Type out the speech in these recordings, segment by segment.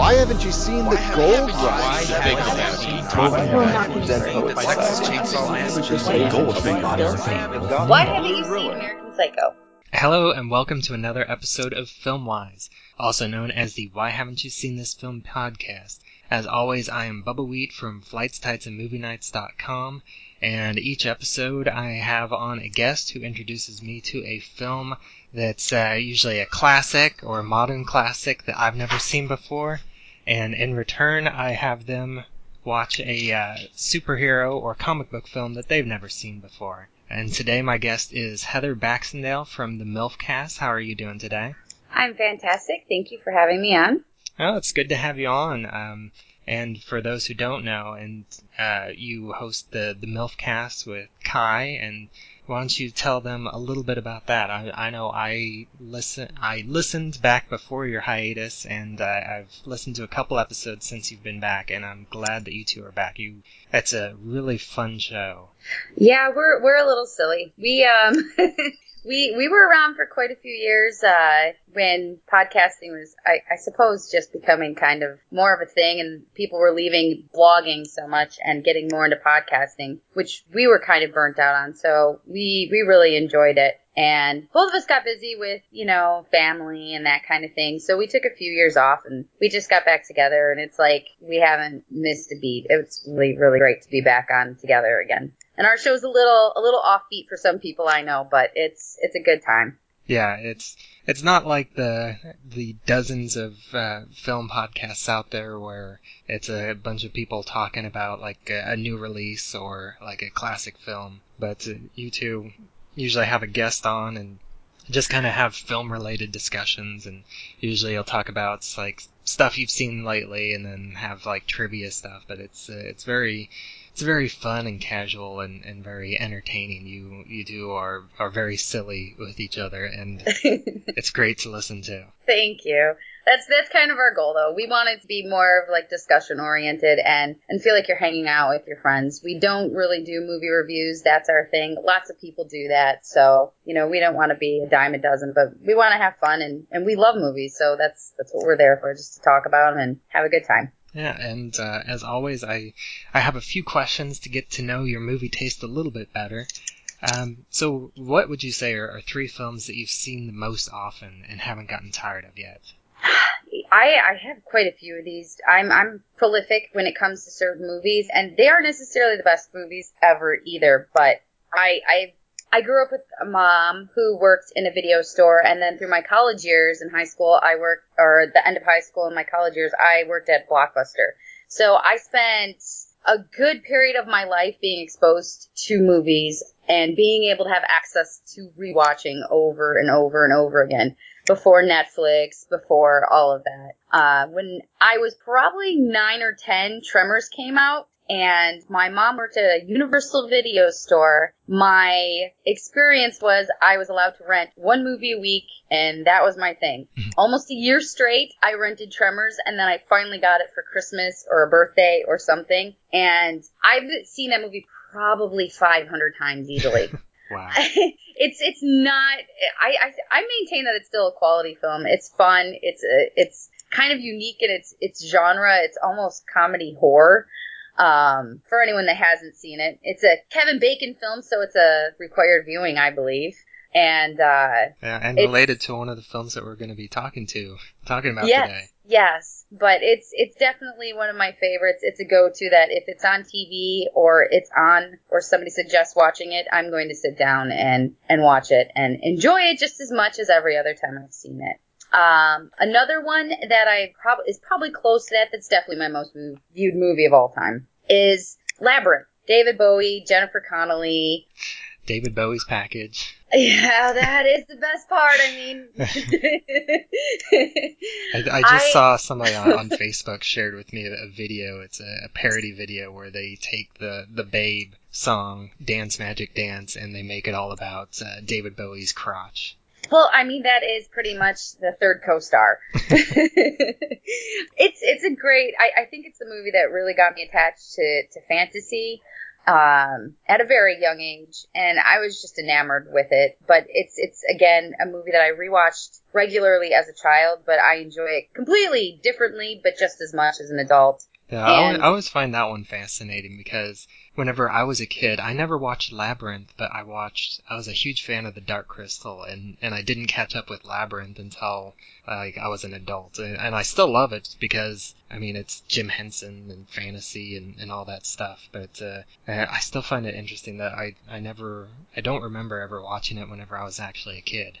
Why haven't you seen the gold haven't why rush? haven't you Talking We're about not gonna Dead say Poets the Texas Society. Chainsaw Massacre? Goldfinger. Why haven't you seen American Psycho? Hello and welcome to another episode of Filmwhys, also known as the Why Haven't You Seen This Film podcast. As always, I am Bubbawheat from Flights, Tights, and Movie Nights.com, and each episode I have on a guest who introduces me to a film that's uh, usually a classic or a modern classic that I've never seen before, and in return I have them watch a uh, superhero or comic book film that they've never seen before. And today my guest is Heather Baxendale from the MILFcast. How are you doing today? I'm fantastic. Thank you for having me on. Oh, it's good to have you on. Um, and for those who don't know, and uh, you host the the MILFcast with Kai, and why don't you tell them a little bit about that? I, I know I listen I listened back before your hiatus, and uh, I've listened to a couple episodes since you've been back, and I'm glad that you two are back. You, that's a really fun show. Yeah, we're we're a little silly. We um we we were around for quite a few years uh, when podcasting was, I, I suppose, just becoming kind of more of a thing, and people were leaving blogging so much and getting more into podcasting, which we were kind of burnt out on. So we we really enjoyed it. And both of us got busy with, you know, family and that kind of thing. So we took a few years off and we just got back together and it's like we haven't missed a beat. It's really, really great to be back on together again. And our show's a little a little offbeat for some people I know, but it's it's a good time. Yeah, it's it's not like the the dozens of uh, film podcasts out there where it's a bunch of people talking about like a, a new release or like a classic film. But uh, you two usually have a guest on and just kind of have film related discussions and usually you'll talk about like stuff you've seen lately and then have like trivia stuff but it's uh, it's very it's very fun and casual and, and very entertaining you you two are are very silly with each other and it's great to listen to Thank you. That's that's kind of our goal though. We want it to be more of like discussion oriented and and feel like you're hanging out with your friends. We don't really do movie reviews. That's our thing. Lots of people do that. So, you know, we don't want to be a dime a dozen, but we want to have fun and and we love movies. So that's that's what we're there for just to talk about them and have a good time. Yeah and uh, as always i i have a few questions to get to know your movie taste a little bit better um, so what would you say are, are three films that you've seen the most often and haven't gotten tired of yet I, I have quite a few of these. I'm I'm prolific when it comes to certain movies, and they aren't necessarily the best movies ever either. But I I I grew up with a mom who worked in a video store, and then through my college years in high school, I worked, or the end of high school and my college years, I worked at Blockbuster. So I spent a good period of my life being exposed to movies and being able to have access to rewatching over and over and over again before Netflix, before all of that. Uh, when I was probably nine or ten, Tremors came out, and my mom worked at a Universal video store. My experience was I was allowed to rent one movie a week, and that was my thing. Mm-hmm. Almost a year straight, I rented Tremors, and then I finally got it for Christmas or a birthday or something. And I've seen that movie probably 500 times easily. wow it's it's not. I, I I maintain that it's still a quality film. It's fun. It's a, it's kind of unique in its its genre. It's almost comedy horror. Um, for anyone that hasn't seen it, it's a Kevin Bacon film, so it's a required viewing, I believe. And uh, yeah, and related to one of the films that we're going to be talking to talking about yes, today yes, but it's it's definitely one of my favorites. It's a go-to that if it's on TV or it's on or somebody suggests watching it, I'm going to sit down and and watch it and enjoy it just as much as every other time I've seen it. Um, another one that I probably is probably close to that. That's definitely my most viewed movie of all time is Labyrinth. David Bowie, Jennifer Connelly. david bowie's package Yeah, that is the best part. I mean, I, I just I- saw somebody on, on Facebook shared with me a, video. It's a, a parody video where they take the the Babe song "Dance Magic Dance" and they make it all about uh, David Bowie's crotch. Well, I mean that is pretty much the third co-star. it's it's a great. I, I think it's the movie that really got me attached to to fantasy. um, at a very young age, and I was just enamored with it. But it's it's again a movie that I rewatched regularly as a child, but I enjoy it completely differently, but just as much as an adult. Yeah, I always, I always find that one fascinating because whenever I was a kid, I never watched Labyrinth, but I watched. I was a huge fan of The Dark Crystal, and and I didn't catch up with Labyrinth until like I was an adult, and, and I still love it because I mean it's Jim Henson and fantasy and, and all that stuff. But uh, I still find it interesting that I I never I don't remember ever watching it whenever I was actually a kid.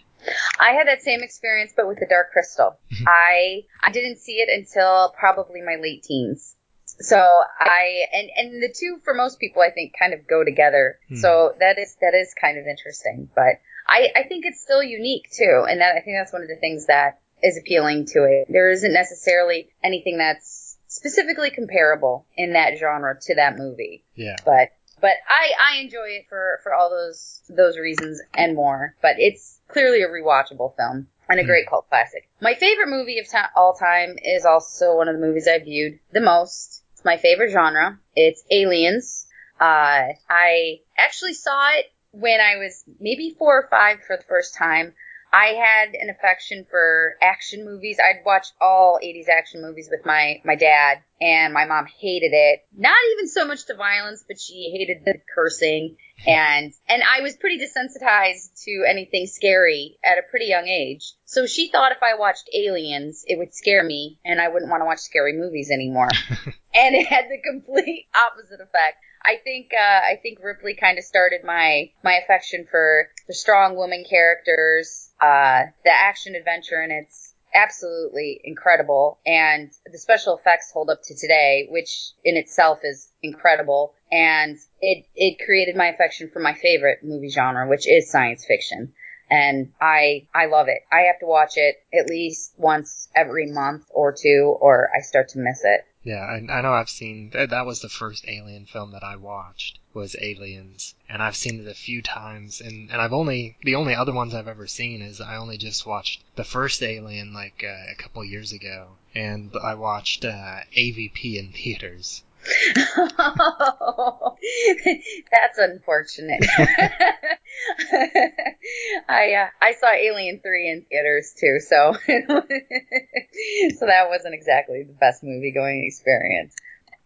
I had that same experience, but with the Dark Crystal. Mhm. I I didn't see it until probably my late teens. So I and and the two for most people I think kind of go together. Hmm. So that is that is kind of interesting, but I I think it's still unique too, and that I think that's one of the things that is appealing to it. There isn't necessarily anything that's specifically comparable in that genre to that movie Yeah. but but I, I enjoy it for, for all those those reasons and more. But it's clearly a rewatchable film and a great cult classic. My favorite movie of ti all time is also one of the movies I viewed the most. It's my favorite genre. It's Aliens. Uh, I actually saw it when I was maybe four or five for the first time. I had an affection for action movies. I'd watch all 80s action movies with my, my dad, and my mom hated it. Not even so much the violence, but she hated the cursing. And, and I was pretty desensitized to anything scary at a pretty young age. So she thought if I watched Aliens, it would scare me, and I wouldn't want to watch scary movies anymore. and it had the complete opposite effect. I think uh, I think Ripley kind of started my my affection for the strong woman characters, uh, the action adventure, and it's absolutely incredible. And the special effects hold up to today, which in itself is incredible. And it it created my affection for my favorite movie genre, which is science fiction. And I I love it. I have to watch it at least once every month or two, or I start to miss it. Yeah, I, I know I've seen that. That was the first Alien film that I watched was Aliens, and I've seen it a few times. And, and I've only the only other ones I've ever seen is I only just watched the first Alien like uh, a couple years ago, and I watched uh, AVP in theaters. That's unfortunate. I uh, I saw Alien three in theaters too, so so that wasn't exactly the best movie going experience.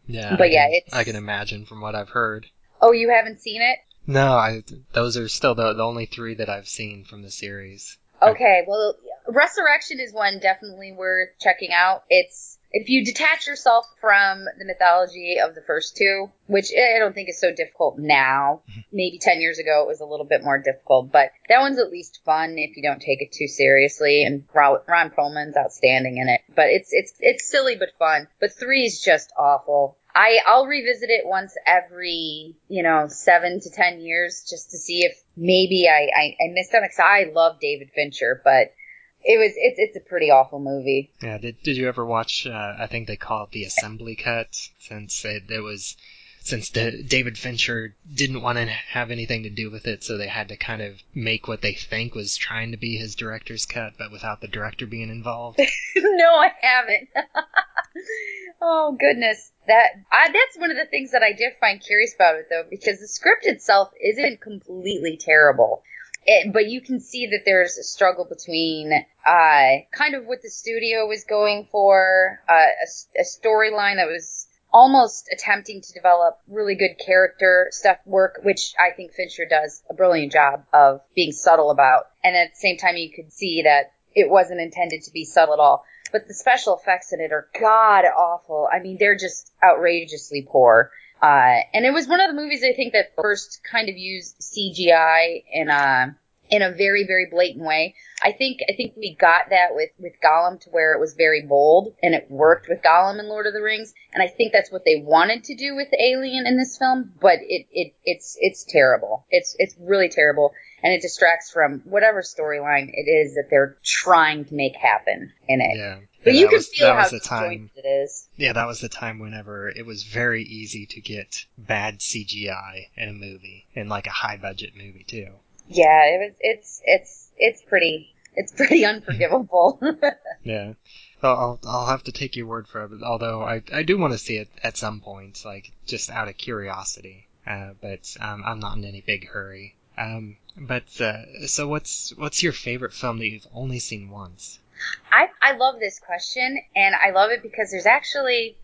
Yeah, But I yeah, can- it's- I can imagine from what I've heard. Oh, you haven't seen it? No, I those are still the the only three that I've seen from the series. Okay, well, Resurrection is one definitely worth checking out. It's if you detach yourself from the mythology of the first two, which I don't think is so difficult now. Mm-hmm. Maybe 10 years ago it was a little bit more difficult, but that one's at least fun if you don't take it too seriously. And Ron Perlman's outstanding in it, but it's it's it's silly but fun. But three is just awful. I I'll revisit it once every you know seven to ten years just to see if maybe I I, I missed on it. 'cause I love David Fincher, but it was it's it's a pretty awful movie. Yeah, did did you ever watch? Uh, I think they call it the assembly cut, since it, was since D- David Fincher didn't want to have anything to do with it, so they had to kind of make what they think was trying to be his director's cut, but without the director being involved. no, I haven't. oh goodness, that I, that's one of the things that I did find curious about it though, because the script itself isn't completely terrible. It, but you can see that there's a struggle between uh, kind of what the studio was going for, uh, a, a storyline that was almost attempting to develop really good character stuff work, which I think Fincher does a brilliant job of being subtle about. And at the same time, you could see that it wasn't intended to be subtle at all. But the special effects in it are god awful. I mean, they're just outrageously poor. Uh, and it was one of the movies I think that first kind of used CGI in a in a very very blatant way. I think I think we got that with with Gollum to where it was very bold and it worked with Gollum in Lord of the Rings. And I think that's what they wanted to do with Alien in this film, but it it it's it's terrible. It's it's really terrible and it distracts from whatever storyline it is that they're trying to make happen in it. Yeah, But you can was, feel that how was the time. it is. Yeah, that was the time whenever it was very easy to get bad CGI in a movie, in like a high budget movie too. Yeah, it was. It's it's it's pretty. It's pretty unforgivable. Yeah. I'll I'll have to take your word for it. Although I I do want to see it at some point, like just out of curiosity. uh, but um, I'm not in any big hurry. Um, but uh, so what's what's your favorite film that you've only seen once? I I love this question, and I love it because there's actually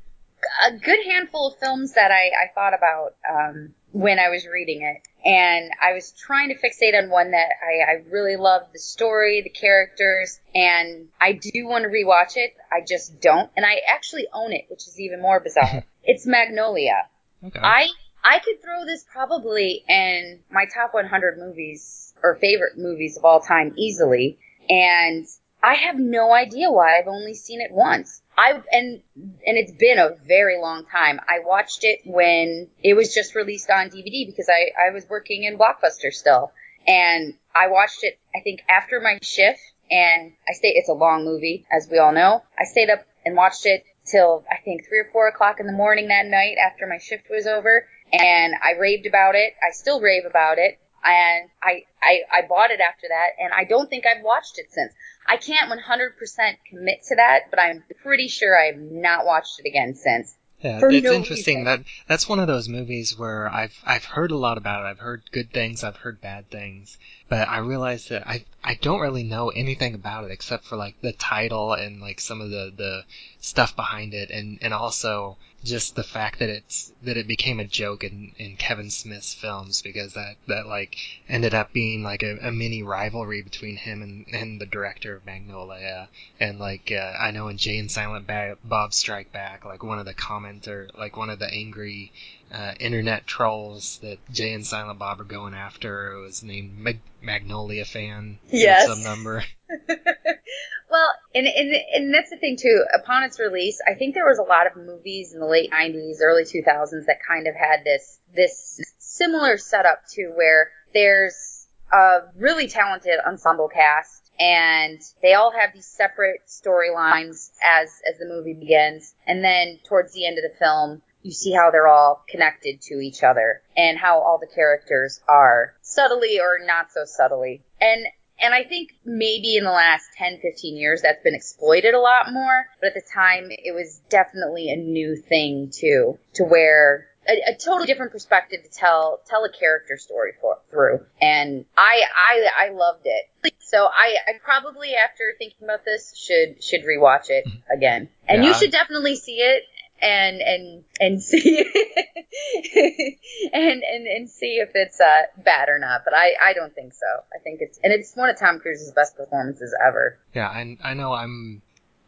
a good handful of films that I, I thought about um, when I was reading it. And I was trying to fixate on one that I, I really loved the story, the characters, and I do want to rewatch it. I just don't. And I actually own it, which is even more bizarre. it's Magnolia. Okay. I I could throw this probably in my top 100 movies or favorite movies of all time easily. And I have no idea why I've only seen it once. I and and it's been a very long time. I watched it when it was just released on DVD because I I was working in Blockbuster still, and I watched it I think after my shift. And I stayed. It's a long movie, as we all know. I stayed up and watched it till I think three or four o'clock in the morning that night after my shift was over, and I raved about it. I still rave about it and I, I I bought it after that, and I don't think I've watched it since. I can't 100% commit to that, but I'm pretty sure I have not watched it again since. Yeah, For it's no interesting reason. that that's one of those movies where I've I've heard a lot about it. I've heard good things, I've heard bad things, but I realized that I I don't really know anything about it except for like the title and like some of the the stuff behind it, and and also just the fact that it's that it became a joke in in Kevin Smith's films because that that like ended up being like a, a mini rivalry between him and and the director of Magnolia, and like uh, I know in Jay and Silent ba- Bob Strike Back, like one of the commenter, like one of the angry uh, internet trolls that Jay and Silent Bob are going after was named Mag- Magnolia fan. Yes. Some number. well, and, and and that's the thing too. Upon its release, I think there was a lot of movies in the late '90s, early 2000s that kind of had this this similar setup to where there's a really talented ensemble cast, and they all have these separate storylines as as the movie begins, and then towards the end of the film. You see how they're all connected to each other and how all the characters are subtly or not so subtly. And and I think maybe in the last 10, 15 years that's been exploited a lot more. But at the time, it was definitely a new thing too, to where a, a totally different perspective to tell tell a character story for, through. And I I I loved it. So I, I probably after thinking about this should should rewatch it mm-hmm. again. And you should definitely see it and and and see and and and see if it's uh, bad or not. But I I don't think so. I think it's and it's one of Tom Cruise's best performances ever. Yeah, I I know I'm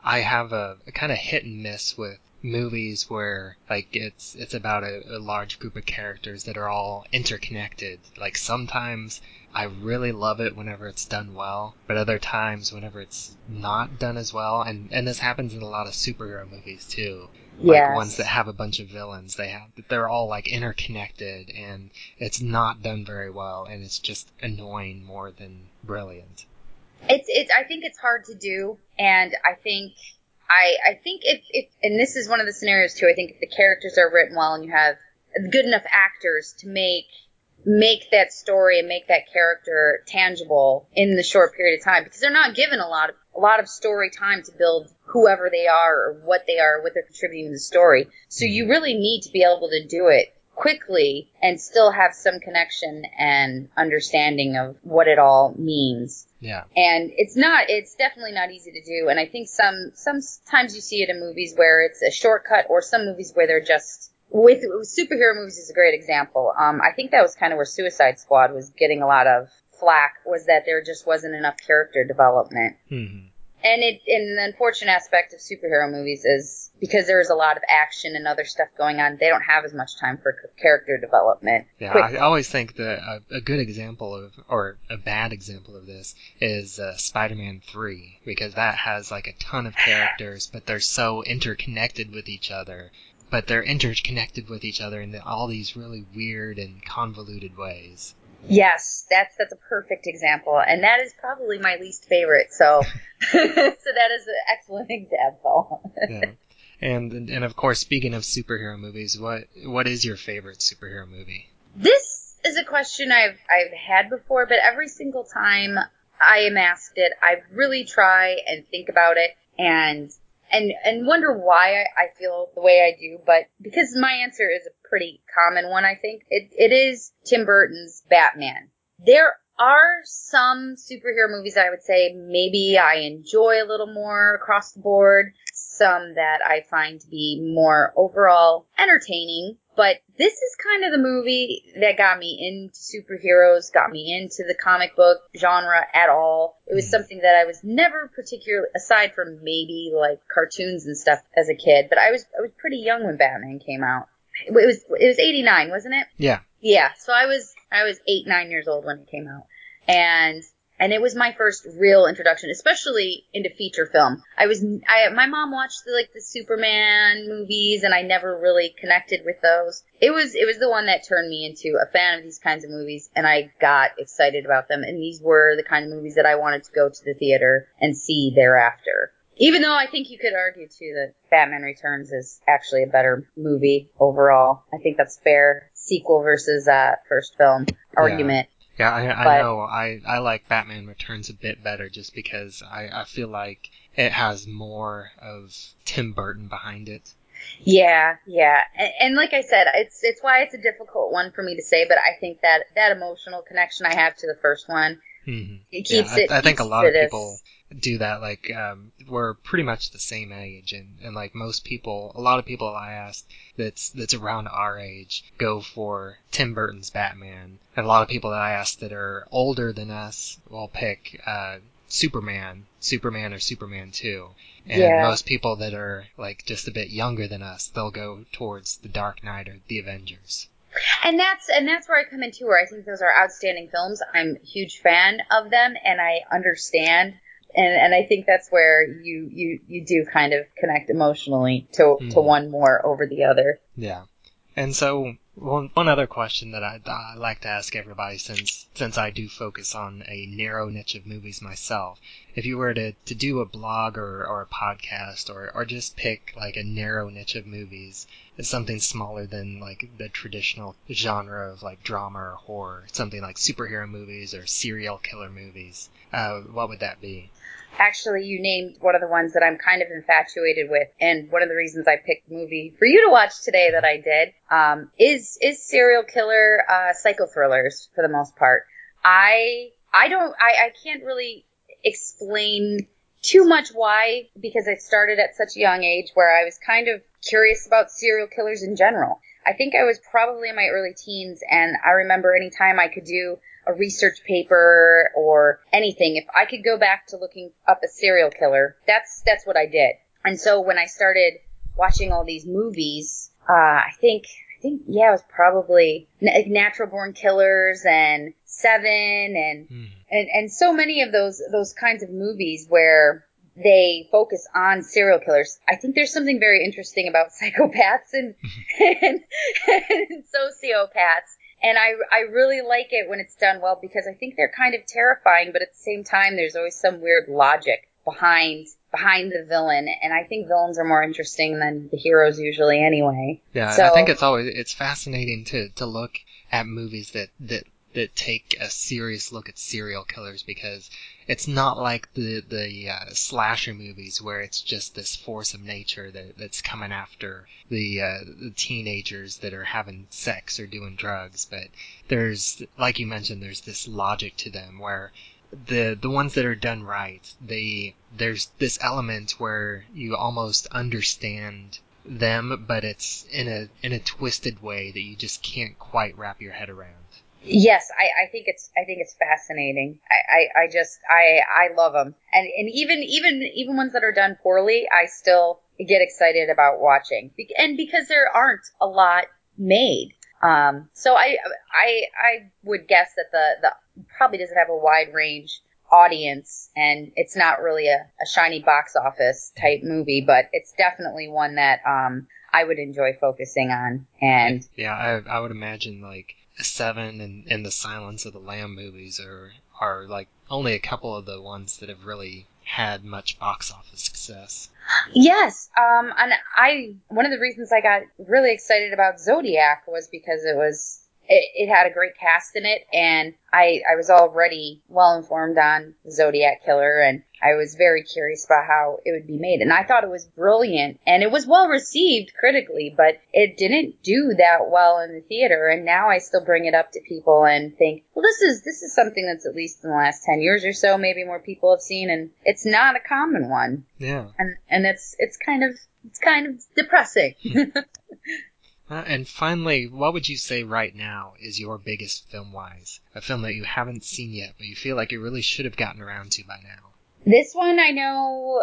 I have a, a kind of hit and miss with movies where like it's it's about a, a large group of characters that are all interconnected. Like sometimes I really love it whenever it's done well, but other times whenever it's not done as well, and and this happens in a lot of superhero movies too. Like Yes. ones that have a bunch of villains, they have they're all like interconnected, and it's not done very well, and it's just annoying more than brilliant. It's it's I think it's hard to do, and I think I I think if if and this is one of the scenarios too. I think if the characters are written well and you have good enough actors to make make that story and make that character tangible in the short period of time because they're not given a lot of a lot of story time to build whoever they are or what they are what they're contributing to the story. So you really need to be able to do it quickly and still have some connection and understanding of what it all means. Yeah. and it's not it's definitely not easy to do. And i think some sometimes you see it in movies where it's a shortcut or some movies where they're just with, with superhero movies is a great example. Um, i think that was kind of where suicide squad was getting a lot of flack was that there just wasn't enough character development hmm and it and the unfortunate aspect of superhero movies is because there's a lot of action and other stuff going on they don't have as much time for character development Yeah, Quick- I always think that a, a good example of, or a bad example of this, is uh, Spider-Man Three because that has like a ton of characters, but they're so interconnected with each other. But they're interconnected with each other in all these really weird and convoluted ways. Yes, that's that's a perfect example, and that is probably my least favorite. So, so that is an excellent example. Yeah. and and of course, speaking of superhero movies, what what is your favorite superhero movie? This is a question I've I've had before, but every single time I am asked it, I really try and think about it, and and and wonder why I, feel the way I do, but because my answer is a pretty common one, I think it it is Tim Burton's Batman. There are some superhero movies I would say maybe I enjoy a little more across the board. Some that I find to be more overall entertaining. But this is kind of the movie that got me into superheroes, got me into the comic book genre at all. It was hmm. something that I was never particularly, aside from maybe like cartoons and stuff as a kid, but I was, I was pretty young when Batman came out. It was, it was 89, wasn't it? Yeah. Yeah. So I was, I was eight, nine years old when it came out. And and it was my first real introduction, especially into feature film. I was, I, my mom watched the, like the Superman movies, and I never really connected with those. It was, it was the one that turned me into a fan of these kinds of movies, and I got excited about them. And these were the kind of movies that I wanted to go to the theater and see thereafter. Even though I think you could argue too that Batman Returns is actually a better movie overall. I think that's fair. Sequel versus uh, first film argument. Yeah, I, I But- know. I, I like Batman Returns a bit better just because I, I feel like it has more of Tim Burton behind it. Yeah, yeah, and, and like I said, it's it's why it's a difficult one for me to say, but I think that that emotional connection I have to the first one, hmm it Yeah, keeps I, it. I think a lot of as- people do that. Like, um, we're pretty much the same age, and, and like most people, a lot of people I ask that's that's around our age go for Tim Burton's Batman, and a lot of people that I ask that are older than us will pick uh, Superman, Superman or Superman Two, and Yeah. most people that are like just a bit younger than us, they'll go towards the Dark Knight or the Avengers. And that's and that's where I come into where I think those are outstanding films. I'm a huge fan of them, and I understand. And, and I think that's where you, you, you do kind of connect emotionally to, to Mhm. one more over the other. Yeah. And so one one other question that I I like to ask everybody since since I do focus on a narrow niche of movies myself, if you were to, to do a blog or, or a podcast or, or just pick like a narrow niche of movies, something smaller than like the traditional genre of like drama or horror, something like superhero movies or serial killer movies, uh, what would that be? Actually, you named one of the ones that I'm kind of infatuated with, and one of the reasons I picked the movie for you to watch today that I did um, is is serial killer uh, psycho thrillers for the most part. I I don't I, I can't really explain too much why because I started at such a young age where I was kind of curious about serial killers in general. I think I was probably in my early teens, and I remember any time I could do a research paper or anything, if I could go back to looking up a serial killer, that's that's what I did. And so when I started watching all these movies, uh, I think I think yeah, it was probably Natural Born Killers and Seven and Hmm. and and so many of those those kinds of movies where they focus on serial killers. I think there's something very interesting about psychopaths and and, and sociopaths. And I, I really like it when it's done well because I think they're kind of terrifying, but at the same time, there's always some weird logic behind behind the villain. And I think villains are more interesting than the heroes usually, anyway. Yeah, So- I think it's always it's fascinating to, to look at movies that, that that take a serious look at serial killers because it's not like the the uh, slasher movies where it's just this force of nature that, that's coming after the, uh, the teenagers that are having sex or doing drugs, but there's like you mentioned, there's this logic to them where the the ones that are done right, they there's this element where you almost understand them, but it's in a in a twisted way that you just can't quite wrap your head around. Yes, I, I think it's I think it's fascinating. I, I, I just I I love them, and and even even even ones that are done poorly, I still get excited about watching, and because there aren't a lot made. Um, so I I I would guess that the the probably doesn't have a wide range audience, and it's not really a, a shiny box office type movie, but it's definitely one that um I would enjoy focusing on, and Yeah, I I would imagine like Seven and, and the Silence of the Lamb movies are are like only a couple of the ones that have really had much box office success. Yes, um, and I one of the reasons I got really excited about Zodiac was because it was it, it had a great cast in it, and I I was already well informed on Zodiac Killer, and I was very curious about how it would be made, and I thought it was brilliant, and it was well received critically, but it didn't do that well in the theater, and now I still bring it up to people and think, well, this is this is something that's at least in the last ten years or so, maybe more people have seen, and it's not a common one, Yeah. and and it's it's kind of it's kind of depressing. Uh, and finally, what would you say right now is your biggest Filmwhys? A film that you haven't seen yet, but you feel like you really should have gotten around to by now. This one I know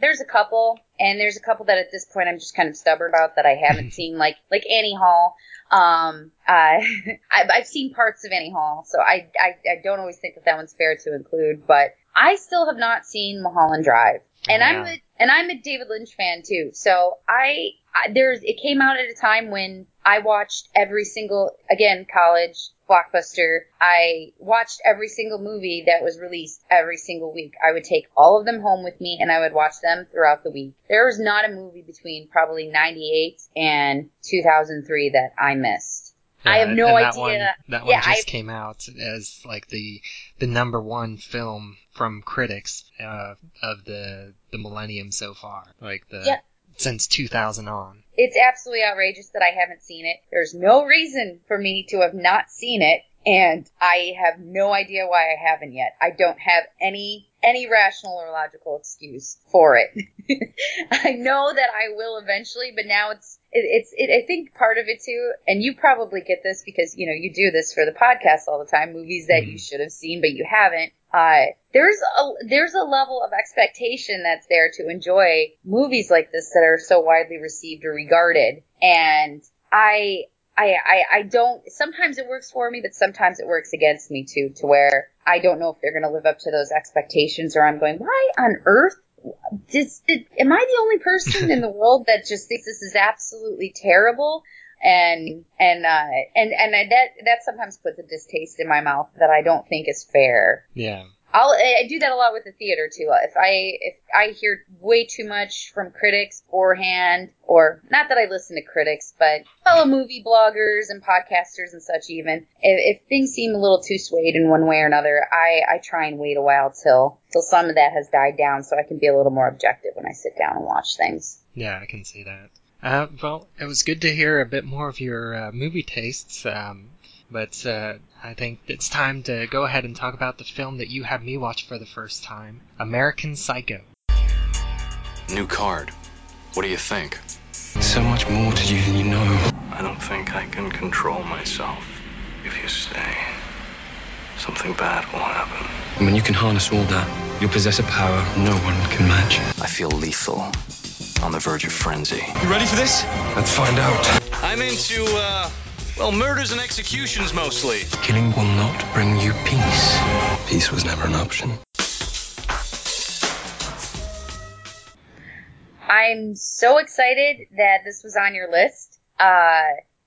there's a couple, and there's a couple that at this point I'm just kind of stubborn about that I haven't seen, like like Annie Hall. Um, I've, I've seen parts of Annie Hall, so I, I I don't always think that that one's fair to include, but I still have not seen Mulholland Drive, and I'm a, and I'm a David Lynch fan too. So I, I there's it came out at a time when I watched every single again college blockbuster. I watched every single movie that was released every single week. I would take all of them home with me and I would watch them throughout the week. There was not a movie between probably 98 and 2003 that I missed. I have no that idea. One, that one Yeah, just I- came out as like the the number one film from critics uh, of the the millennium so far, like the Yeah. since 2000 on. It's absolutely outrageous that I haven't seen it. There's no reason for me to have not seen it, and I have no idea why I haven't yet. I don't have any any rational or logical excuse for it. I know that I will eventually, but now it's it, it's it, I think part of it too, and you probably get this because you know you do this for the podcast all the time. Movies that you Mhm. should have seen but you haven't. Uh, there's a there's a level of expectation that's there to enjoy movies like this that are so widely received or regarded, and I. I, I, I don't, sometimes it works for me, but sometimes it works against me too, to where I don't know if they're going to live up to those expectations or I'm going, why on earth does, did, am I the only person in the world that just thinks this is absolutely terrible? And and uh, and and I, that that sometimes puts a distaste in my mouth that I don't think is fair. Yeah. I'll I do that a lot with the theater too. If I if I hear way too much from critics beforehand, or not that I listen to critics, but fellow movie bloggers and podcasters and such, even if, if things seem a little too swayed in one way or another, I I try and wait a while till till some of that has died down, so I can be a little more objective when I sit down and watch things. Yeah, I can see that. Uh, well, it was good to hear a bit more of your uh, movie tastes, um, but uh, I think it's time to go ahead and talk about the film that you had me watch for the first time American Psycho. New card. What do you think? So much more to you than you know. I don't think I can control myself. If you stay, something bad will happen. And when you can harness all that, you'll possess a power no one can match. I feel lethal. On the verge of frenzy. You ready for this? Let's find out. I'm into, uh, well, murders and executions mostly. Killing will not bring you peace. Peace was never an option. I'm so excited that this was on your list. Uh,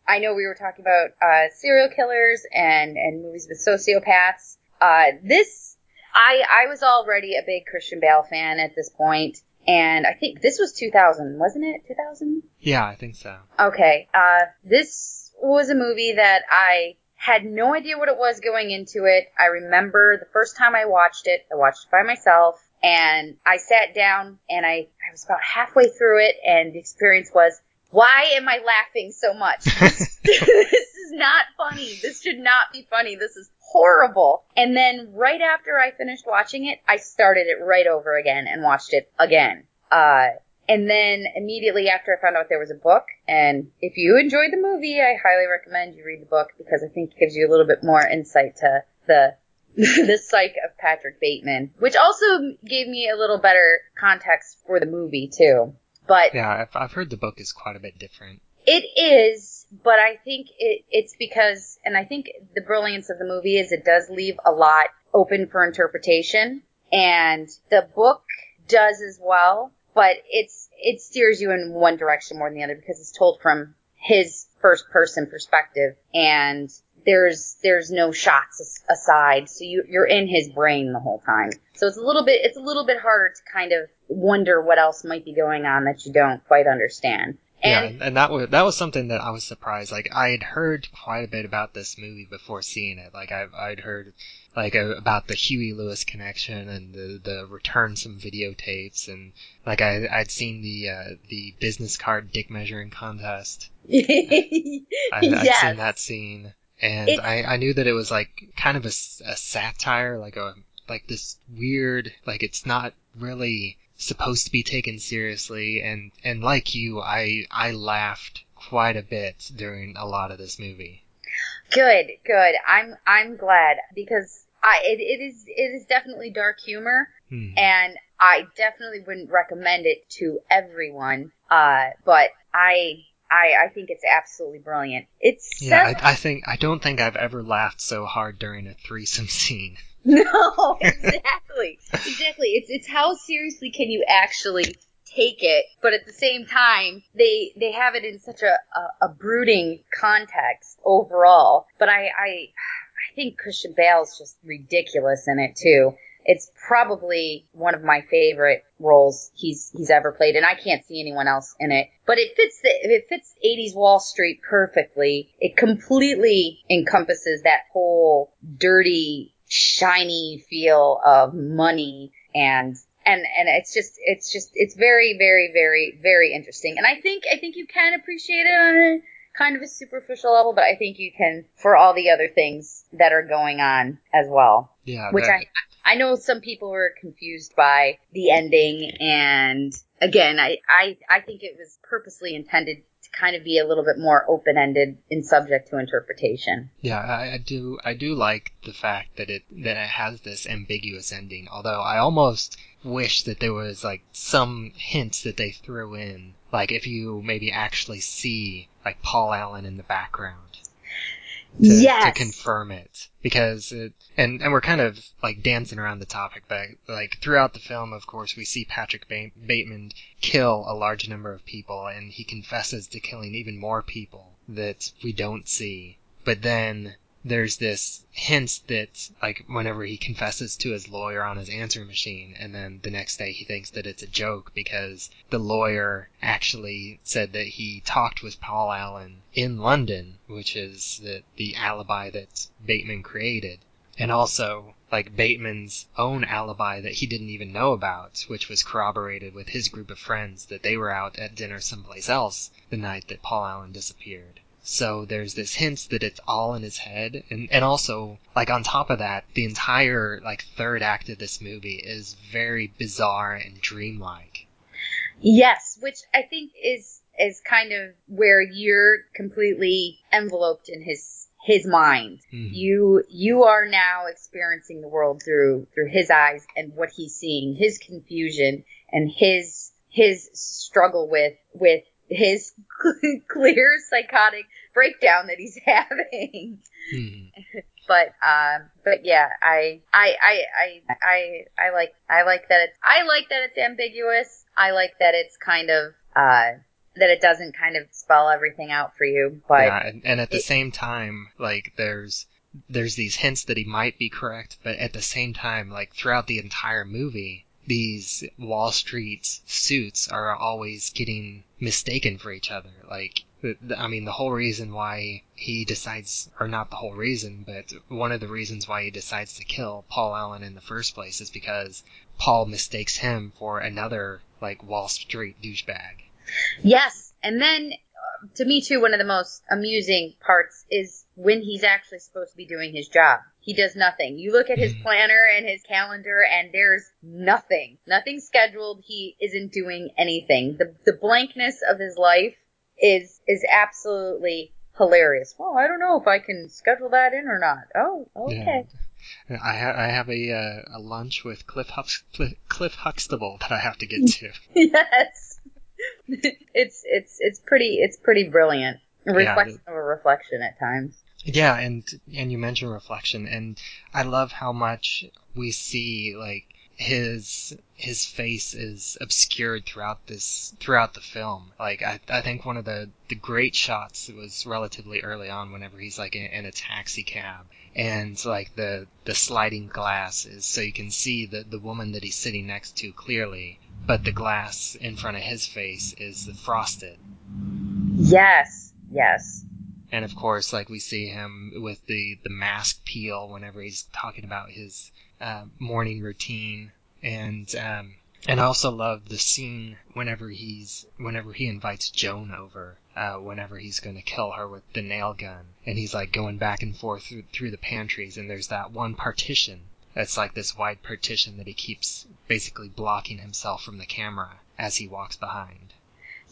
I know we were talking about uh, serial killers and, and movies with sociopaths. Uh, this, I I was already a big Christian Bale fan at this point, and I think this was 2000, wasn't it? 2000? Yeah, I think so. Okay. Uh, this was a movie that I had no idea what it was going into it. I remember the first time I watched it, I watched it by myself, and I sat down and I, I was about halfway through it, and the experience was, why am I laughing so much? this is not funny. This should not be funny. This is horrible. And then right after I finished watching it, I started it right over again and watched it again. Uh, and then immediately after I found out there was a book, and if you enjoyed the movie, I highly recommend you read the book because I think it gives you a little bit more insight to the the psyche of Patrick Bateman, which also gave me a little better context for the movie too. But Yeah, I've, I've heard the book is quite a bit different. it is, but I think it, it's because, and I think the brilliance of the movie is it does leave a lot open for interpretation, and the book does as well, but it's it steers you in one direction more than the other because it's told from his first person perspective, and there's there's no shots aside, so you you're in his brain the whole time. So it's a little bit it's a little bit harder to kind of wonder what else might be going on that you don't quite understand. Yeah, And and that was that was something that I was surprised. Like I had heard quite a bit about this movie before seeing it. Like I I'd heard like uh, about the Huey Lewis connection and the the return some videotapes and like I I'd seen the uh, the business card dick measuring contest. I, I'd yes. seen that scene, and It's- I, I knew that it was like kind of a, a satire, like a like this weird, like it's not really supposed to be taken seriously, and and like you, I I laughed quite a bit during a lot of this movie. Good, good. I'm I'm glad because I it, it is it is definitely dark humor Hmm. and I definitely wouldn't recommend it to everyone. Uh, but I I I think it's absolutely brilliant. It's Yeah, I, I think I don't think I've ever laughed so hard during a threesome scene. No, exactly. exactly. It's it's how seriously can you actually take it, but at the same time, they they have it in such a, a, a brooding context overall. But I, I I think Christian Bale's just ridiculous in it too. It's probably one of my favorite roles he's he's ever played, and I can't see anyone else in it. But it fits the it fits 80s Wall Street perfectly. It completely encompasses that whole dirty, shiny feel of money and and and it's just it's just it's very very very very interesting. And I think I think you can appreciate it on a kind of a superficial level, but I think you can for all the other things that are going on as well Yeah, which that- I I know some people were confused by the ending, and again, I I I think it was purposely intended to kind of be a little bit more open ended and subject to interpretation. Yeah, I, I do. I do like the fact that it that it has this ambiguous ending. Although I almost wish that there was like some hints that they threw in, like if you maybe actually see like Paul Allen in the background to, yes, to confirm it. Because it and and we're kind of like dancing around the topic but like throughout the film of course we see Patrick ba- Bateman kill a large number of people and he confesses to killing even more people that we don't see. But then there's this hint that like whenever he confesses to his lawyer on his answering machine and then the next day he thinks that it's a joke because the lawyer actually said that he talked with Paul Allen in London, which is the, the alibi that Bateman created. And also, like Bateman's own alibi that he didn't even know about, which was corroborated with his group of friends that they were out at dinner someplace else the night that Paul Allen disappeared. So there's this hint that it's all in his head, and and also like on top of that, the entire like third act of this movie is very bizarre and dreamlike. yes, which I think is is kind of where you're completely enveloped in his his mind. Mhm. You you are now experiencing the world through through his eyes and what he's seeing, his confusion and his his struggle with with his clear psychotic breakdown that he's having. Mhm. But um but yeah, I I I I I I like I like that it's I like that it's ambiguous. I like that it's kind of uh that it doesn't kind of spell everything out for you, but yeah, and, and at the it- same time, like there's there's these hints that he might be correct, but at the same time, like throughout the entire movie, these Wall Street suits are always getting mistaken for each other. Like, I mean, the whole reason why he decides, or not the whole reason, but one of the reasons why he decides to kill Paul Allen in the first place is because Paul mistakes him for another like Wall Street douchebag. Yes, and then uh, to me too, one of the most amusing parts is when he's actually supposed to be doing his job. He does nothing. You look at his Mhm. planner and his calendar, and there's nothing, nothing scheduled. He isn't doing anything. The the blankness of his life is is absolutely hilarious. Well, I don't know if I can schedule that in or not. Oh, okay. I, ha- I have a uh, a lunch with Cliff Hux- Cliff, Huxtable that I have to get to. yes, it's it's it's pretty it's pretty brilliant. A Yeah, reflection of a reflection at times. Yeah, and and you mentioned reflection, and I love how much we see like his his face is obscured throughout this throughout the film. Like I I think one of the the great shots was relatively early on whenever he's like in, in a taxi cab and like the the sliding glass is so you can see the the woman that he's sitting next to clearly but the glass in front of his face is frosted. Yes, yes. And of course, like we see him with the the mask peel whenever he's talking about his uh, morning routine, and um, and I also love the scene whenever he's whenever he invites Joan over, uh, whenever he's going to kill her with the nail gun, and he's like going back and forth through, through the pantries, and there's that one partition. That's like this wide partition that he keeps basically blocking himself from the camera as he walks behind,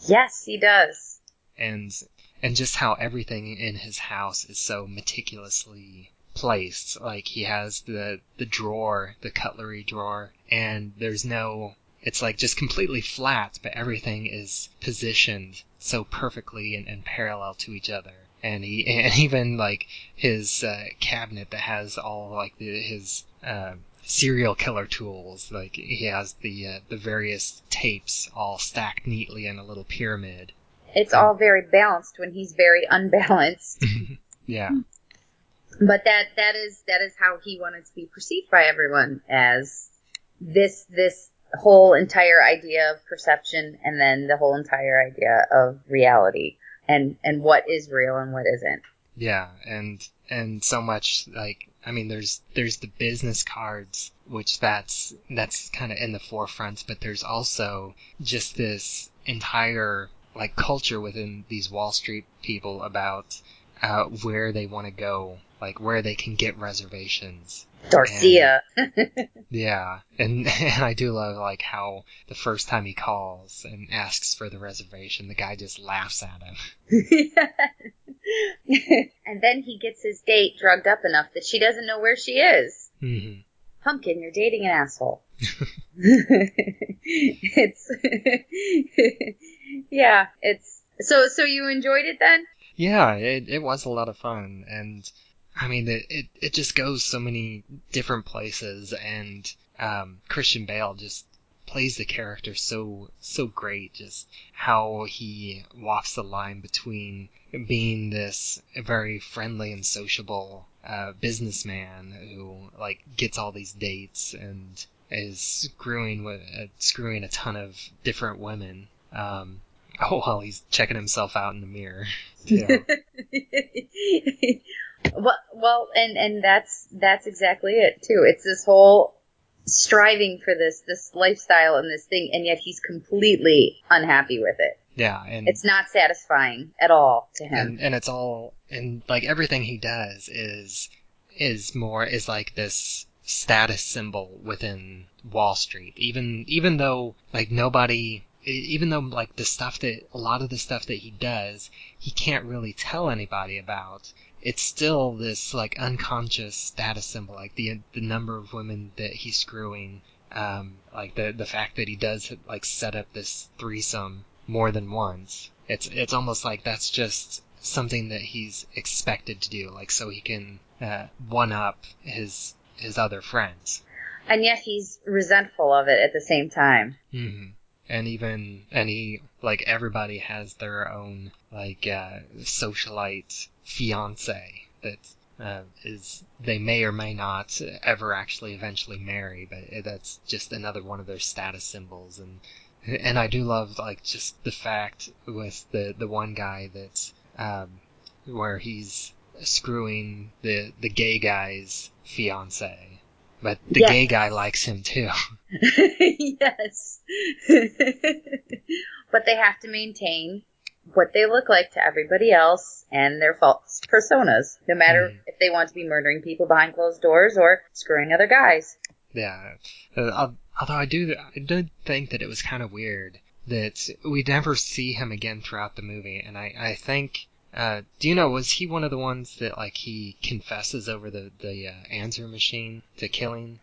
Yes, he does. and and just how everything in his house is so meticulously placed. Like he has the the drawer, the cutlery drawer, and there's no. It's like just completely flat, but everything is positioned so perfectly and, and parallel to each other. And he and even like his uh, cabinet that has all like the, his uh, serial killer tools. Like he has the uh, the various tapes all stacked neatly in a little pyramid. It's all very balanced when he's very unbalanced. Yeah. but that that is that is how he wanted to be perceived by everyone as this this whole entire idea of perception and then the whole entire idea of reality and and what is real and what isn't. Yeah, and and so much like I mean there's there's the business cards which that's that's kind of in the forefront, but there's also just this entire like culture within these Wall Street people about uh, where they want to go, like where they can get reservations. Dorsia. Yeah, and and I do love like how the first time he calls and asks for the reservation, the guy just laughs at him. and then he gets his date drugged up enough that she doesn't know where she is. hmm Pumpkin, you're dating an asshole. it's yeah, it's so so you enjoyed it then? Yeah, it, it was a lot of fun, and I mean, it, it, it just goes so many different places, and um, Christian Bale just plays the character so so great. Just how he walks the line between being this very friendly and sociable uh, businessman who like gets all these dates and is screwing with uh, screwing a ton of different women. Um, oh, while he's checking himself out in the mirror. well, well, and and that's that's exactly it too. It's this whole striving for this this lifestyle and this thing, and yet he's completely unhappy with it. Yeah, and It's not satisfying at all to him. and and it's all and like everything he does is is more is like this status symbol within Wall Street. Even even though like nobody even though like the stuff that a lot of the stuff that he does he can't really tell anybody about it's still this like unconscious status symbol like the the number of women that he's screwing um like the the fact that he does like set up this threesome more than once. It's it's almost like that's just something that he's expected to do like so he can uh, one up his his other friends. And yet he's resentful of it at the same time. hmm And even he like everybody has their own like uh, socialite fiance that uh, is they may or may not ever actually eventually marry, but that's just another one of their status symbols. And and I do love like just the fact with the the one guy that's um, where he's screwing the the gay guy's fiance, but the Yes. gay guy likes him too. yes. but they have to maintain what they look like to everybody else and their false personas, no matter Mhm. if they want to be murdering people behind closed doors or screwing other guys. Yeah. Uh, although I do, I did think that it was kind of weird that we never see him again throughout the movie, and I, I think, uh, do you know, was he one of the ones that like he confesses over the the uh, answer machine to killing?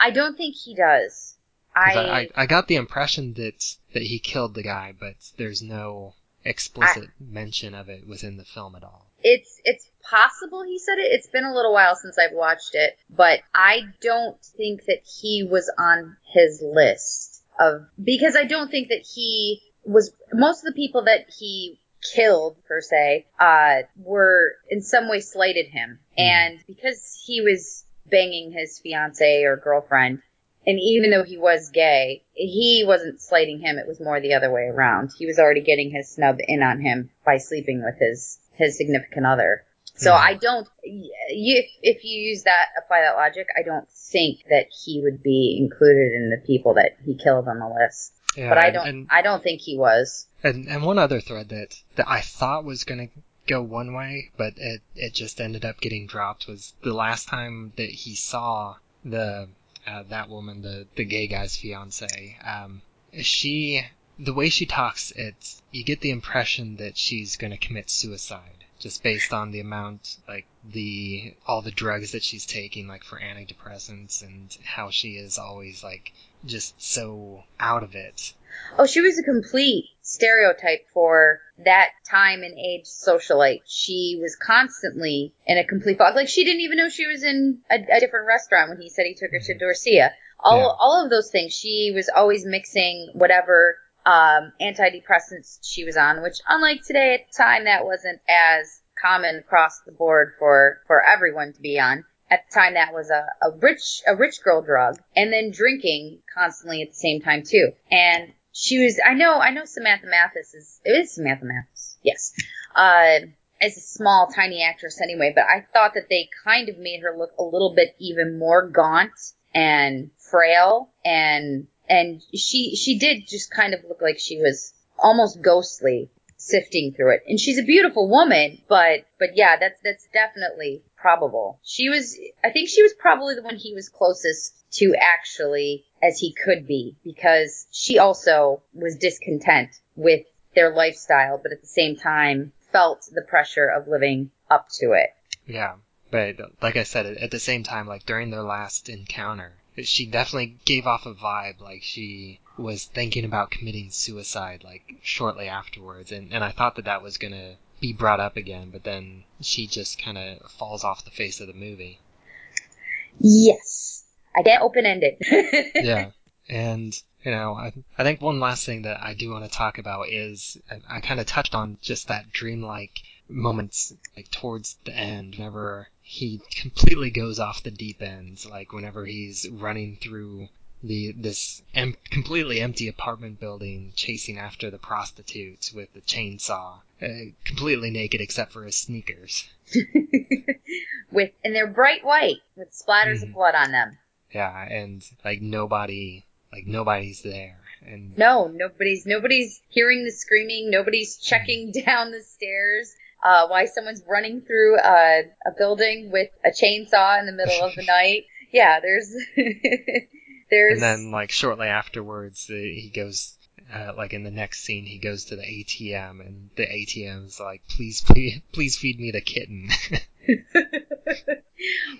I don't think he does. I, I, I, I got the impression that that he killed the guy, but there's no explicit mention of it within the film at all. it's it's possible he said it. It's been a little while since I've watched it, but I don't think that he was on his list of because I don't think that he was most of the people that he killed per se uh were in some way slighted him Mhm. and because he was banging his fiance or girlfriend and even though he was gay, he wasn't slighting him. It was more the other way around. He was already getting his snub in on him by sleeping with his his significant other. So Mhm. I don't. You, if, if you use that, apply that logic, I don't think that he would be included in the people that he killed on the list. Yeah, But I don't. And, I don't think he was. and and one other thread that that I thought was gonna go one way, but it it just ended up getting dropped was the last time that he saw the uh, that woman, the the gay guy's fiance. Um, she the way she talks, it's you get the impression that she's gonna commit suicide just based on the amount like the all the drugs that she's taking like for antidepressants and how she is always like just so out of it Oh, she was a complete stereotype for that time and age socialite. She was constantly in a complete fog. Like she didn't even know she was in a, a different restaurant when he said he took her to mm-hmm. dorsia All Yeah. all of those things. She was always mixing whatever um, antidepressants she was on, which unlike today at the time that wasn't as common across the board for for everyone to be on. At the time, that was a, a rich a rich girl drug, and then drinking constantly at the same time too. And she was I know I know Samantha Mathis is it is Samantha Mathis yes uh as a small tiny actress anyway but I thought that they kind of made her look a little bit even more gaunt and frail and and she she did just kind of look like she was almost ghostly sifting through it. And she's a beautiful woman but but yeah that's that's definitely probable. She was i think she was probably the one he was closest to actually as he could be because she also was discontent with their lifestyle but at the same time felt the pressure of living up to it. Yeah, but like I said, at the same time, like during their last encounter, she definitely gave off a vibe like she was thinking about committing suicide like shortly afterwards, and and I thought that that was gonna be brought up again, but then she just kind of falls off the face of the movie. yes i can't open end yeah. And, you know, I, I think one last thing that I do want to talk about is I, I kind of touched on just that dreamlike moments like towards the end whenever he completely goes off the deep end like whenever he's running through the this em- completely empty apartment building chasing after the prostitutes with the chainsaw uh, completely naked except for his sneakers with and they're bright white with splatters of Mhm. blood on them yeah and like nobody like nobody's there and No, nobody's nobody's hearing the screaming. Nobody's checking down the stairs. Uh, why someone's running through a, a building with a chainsaw in the middle of the night? Yeah, there's there's And then, like shortly afterwards, uh, he goes, uh, like in the next scene, he goes to the ATM, and the ATM's like, "Please, please, please feed me the kitten."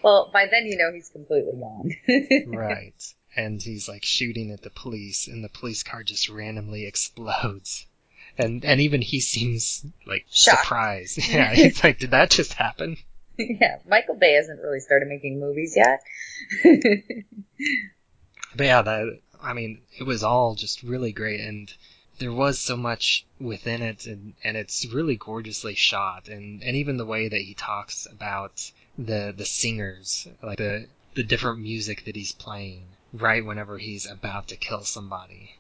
well, by then you know he's completely gone. right. And he's like shooting at the police, and the police car just randomly explodes. And and even he seems like Shocked. surprised. Yeah, he's like, "Did that just happen?" yeah, Michael Bay hasn't really started making movies yet. But yeah, that I mean, it was all just really great, and there was so much within it, and and it's really gorgeously shot, and and even the way that he talks about the the singers, like the the different music that he's playing right whenever he's about to kill somebody.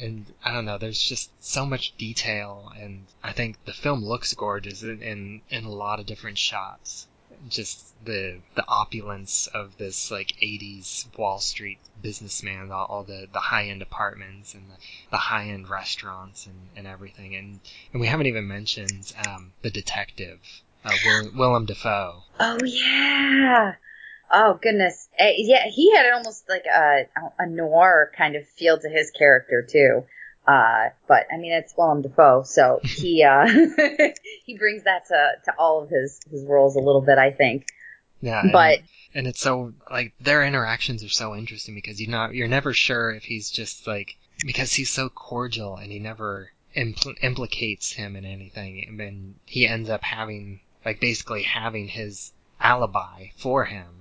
And I don't know, there's just so much detail, and I think the film looks gorgeous in in, in a lot of different shots just the the opulence of this like 80s Wall Street businessman, all, all the the high end apartments and the, the high end restaurants and, and everything, and and we haven't even mentioned um, the detective, uh, Will, Willem Dafoe. Oh yeah. Oh goodness. Eh, yeah, he had almost like a a noir kind of feel to his character too. Uh, but I mean, it's Willem Dafoe, so he uh, he brings that to, to all of his his roles a little bit, I think. Yeah, and, But and it's so like their interactions are so interesting because you're not you're never sure if he's just like because he's so cordial and he never impl- implicates him in anything and then he ends up having like basically having his alibi for him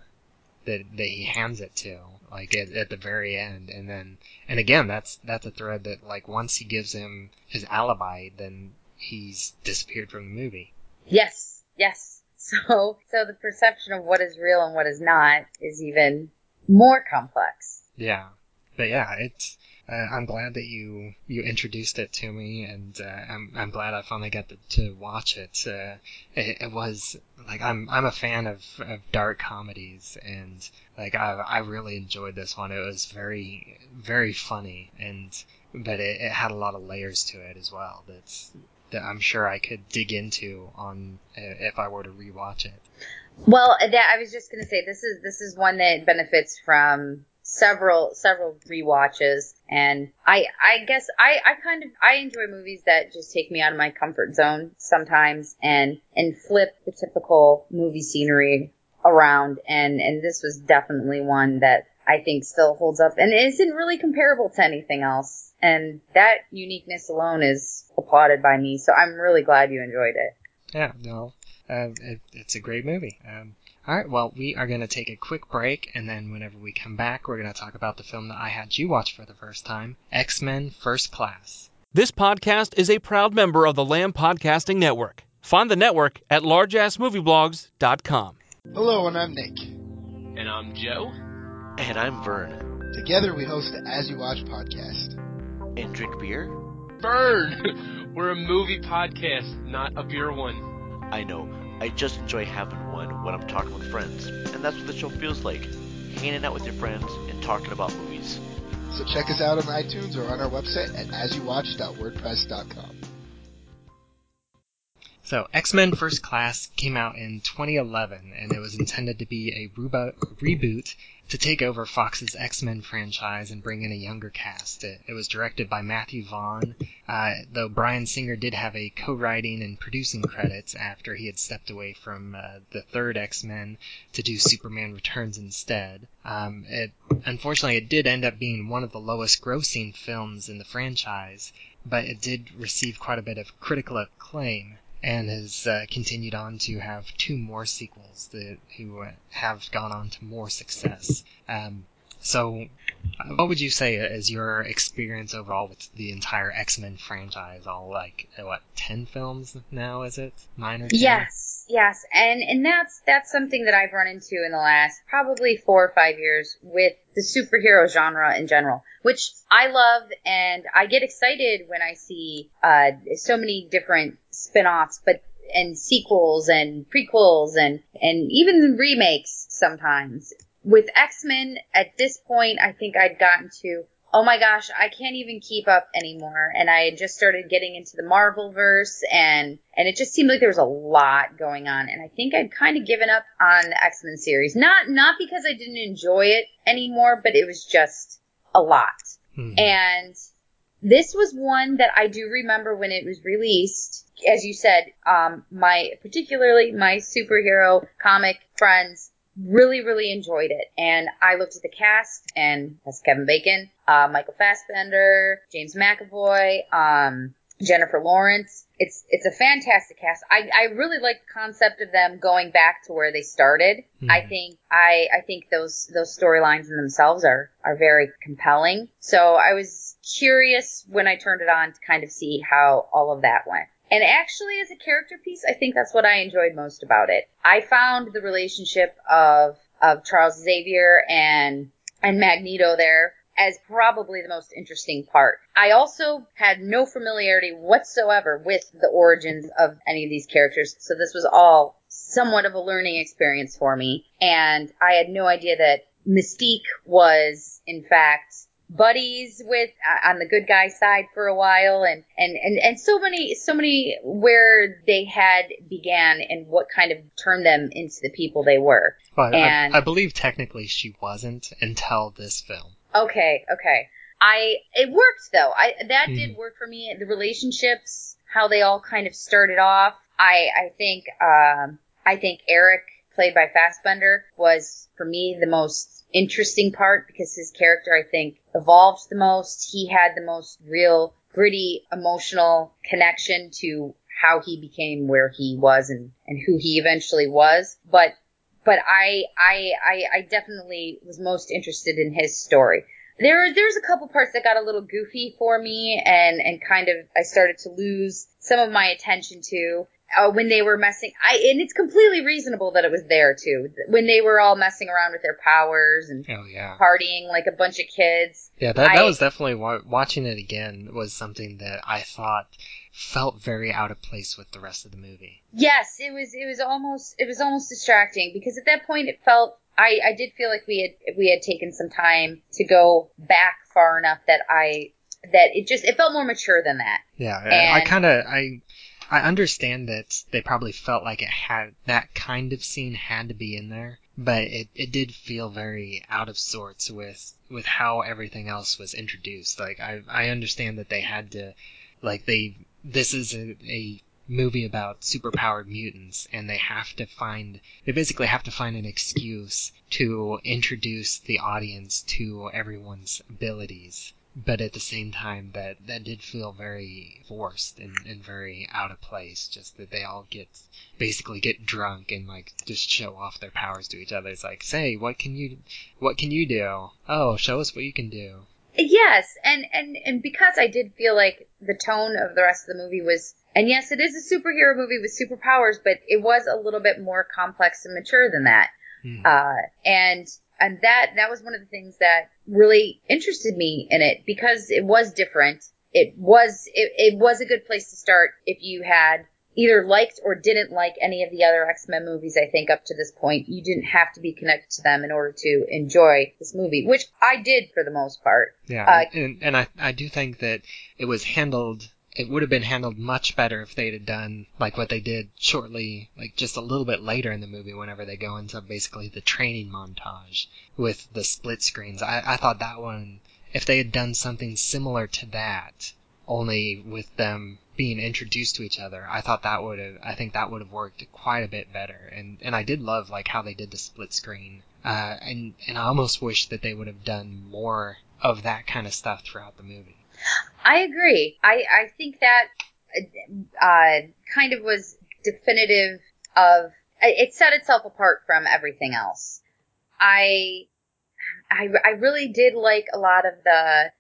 that that he hands it to like at, at the very end and then and again that's that's a thread that like once he gives him his alibi then he's disappeared from the movie yes, yes. So so the perception of what is real and what is not is even more complex. Yeah, but yeah, it's. Uh, I'm glad that you you introduced it to me, and uh, I'm I'm glad I finally got to, to watch it. Uh, it. It was like I'm I'm a fan of, of dark comedies, and like I I really enjoyed this one. It was very very funny, and but it, it had a lot of layers to it as well. That's that I'm sure I could dig into on if I were to rewatch it. Well, that, I was just gonna say this is this is one that benefits from several several rewatches and I I guess I I kind of I enjoy movies that just take me out of my comfort zone sometimes and and flip the typical movie scenery around and and this was definitely one that I think still holds up and isn't really comparable to anything else and that uniqueness alone is applauded by me so I'm really glad you enjoyed it. Yeah, no, uh, it, it's a great movie. Um, all right, well, we are going to take a quick break, and then whenever we come back, we're going to talk about the film that I had you watch for the first time X Men First Class. This podcast is a proud member of the Lamb Podcasting Network. Find the network at largeassmovieblogs.com. Hello, and I'm Nick. And I'm Joe. And I'm Vern. Together we host the As You Watch podcast. And drink beer? Vern! We're a movie podcast, not a beer one. I know. I just enjoy having one when I'm talking with friends, and that's what the show feels like hanging out with your friends and talking about movies. So check us out on iTunes or on our website at asyouwatch.wordpress.com. So, X Men First Class came out in 2011, and it was intended to be a reba- reboot to take over Fox's X Men franchise and bring in a younger cast. It, it was directed by Matthew Vaughn, uh, though Bryan Singer did have a co writing and producing credits after he had stepped away from uh, the third X Men to do Superman Returns instead. Um, it, unfortunately, it did end up being one of the lowest grossing films in the franchise, but it did receive quite a bit of critical acclaim and has uh, continued on to have two more sequels that who uh, have gone on to more success. Um, so, uh, what would you say is your experience overall with the entire X Men franchise? All like what ten films now? Is it nine or ten? Yes, yes, and and that's that's something that I've run into in the last probably four or five years with the superhero genre in general, which I love, and I get excited when I see uh, so many different spin-offs, but and sequels and prequels and and even remakes sometimes with X-Men at this point, I think I'd gotten to, oh my gosh, I can't even keep up anymore. And I had just started getting into the Marvel verse and, and it just seemed like there was a lot going on. And I think I'd kind of given up on the X-Men series. Not, not because I didn't enjoy it anymore, but it was just a lot. Mm-hmm. And this was one that I do remember when it was released. As you said, um, my, particularly my superhero comic friends really, really enjoyed it. And I looked at the cast and has Kevin Bacon, uh, Michael Fassbender, James McAvoy, um, Jennifer Lawrence. It's it's a fantastic cast. I, I really like the concept of them going back to where they started. Mm-hmm. I think I I think those those storylines in themselves are are very compelling. So I was curious when I turned it on to kind of see how all of that went. And actually, as a character piece, I think that's what I enjoyed most about it. I found the relationship of of Charles Xavier and and Magneto there as probably the most interesting part. I also had no familiarity whatsoever with the origins of any of these characters, so this was all somewhat of a learning experience for me. And I had no idea that Mystique was, in fact, buddies with uh, on the good guy side for a while and, and and and so many so many where they had began and what kind of turned them into the people they were well, and I, I believe technically she wasn't until this film okay okay i it worked though i that mm. did mm-hmm. work for me the relationships how they all kind of started off i i think um i think Erik played by Fassbender was for me the most interesting part because his character, I think, evolved the most. He had the most real, gritty, emotional connection to how he became where he was and, and who he eventually was. But, but I, I, I, I definitely was most interested in his story. There, there's a couple parts that got a little goofy for me and, and kind of, I started to lose some of my attention to. Uh, when they were messing, I and it's completely reasonable that it was there too. When they were all messing around with their powers and Oh yeah. partying like a bunch of kids. Yeah, that that I- was definitely watching it again was something that I thought felt very out of place with the rest of the movie. Yes, it was. It was almost. It was almost distracting because at that point it felt. I, I did feel like we had we had taken some time to go back far enough that I that it just it felt more mature than that. Yeah, I- I kind of I I understand that they probably felt like it had that kind of scene had to be in there, but it, it did feel very out of sorts with with how everything else was introduced. Like I I understand that they had to like they this is a, a movie about superpowered mutants and they have to find they basically have to find an excuse to introduce the audience to everyone's abilities but at the same time that that did feel very forced and, and very out of place just that they all get basically get drunk and like just show off their powers to each other it's like say what can you what can you do oh show us what you can do Yes, and and and because I did feel like the tone of the rest of the movie was, and yes, it is a superhero movie with superpowers, but it was a little bit more complex and mature than that. Hmm. Uh, and and that that was one of the things that really interested me in it because it was different. It was it, it was a good place to start if you had either liked or didn't like any of the other X Men movies. I think up to this point, you didn't have to be connected to them in order to enjoy this movie, which I did for the most part. Yeah, Uh, and and I I do think that it was handled. It would have been handled much better if they'd have done like what they did shortly, like just a little bit later in the movie, whenever they go into basically the training montage with the split screens. I I thought that one, if they had done something similar to that, only with them being introduced to each other, I thought that would have. I think that would have worked quite a bit better. And and I did love like how they did the split screen. Uh, and and I almost wish that they would have done more of that kind of stuff throughout the movie. I agree. I, I think that uh, kind of was definitive of it set itself apart from everything else. I, I I really did like a lot of the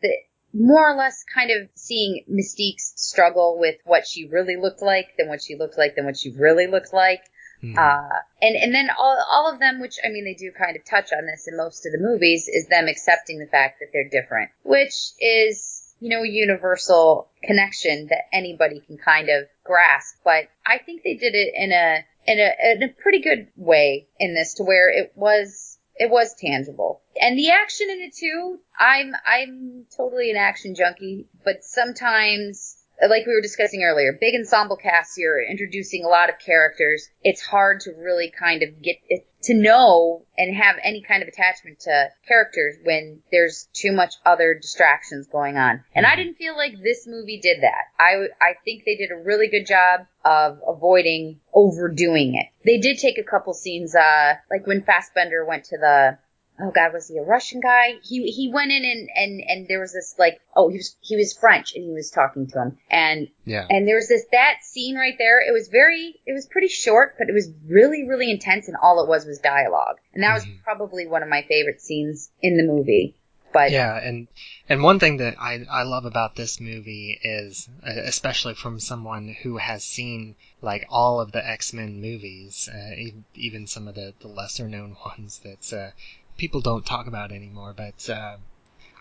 the more or less kind of seeing Mystique's struggle with what she really looked like than what she looked like than what she really looked like. Hmm. Uh, and and then all all of them, which I mean, they do kind of touch on this in most of the movies, is them accepting the fact that they're different, which is you know universal connection that anybody can kind of grasp. But I think they did it in a in a in a pretty good way in this, to where it was it was tangible. And the action in it too. I'm I'm totally an action junkie, but sometimes like we were discussing earlier, big ensemble casts, you're introducing a lot of characters. It's hard to really kind of get it, to know and have any kind of attachment to characters when there's too much other distractions going on. And I didn't feel like this movie did that. I, I think they did a really good job of avoiding overdoing it. They did take a couple scenes, uh, like when Fassbender went to the oh god, was he a Russian guy? He he went in and and and there was this like oh he was he was French and he was talking to him and Yeah. and there was this that scene right there. It was very it was pretty short, but it was really really intense and all it was was dialogue. And that was Mhm. probably one of my favorite scenes in the movie. But Yeah, and and one thing that I I love about this movie is, uh, especially from someone who has seen like all of the X Men movies, uh, even some of the the lesser known ones that uh, people don't talk about anymore. But uh,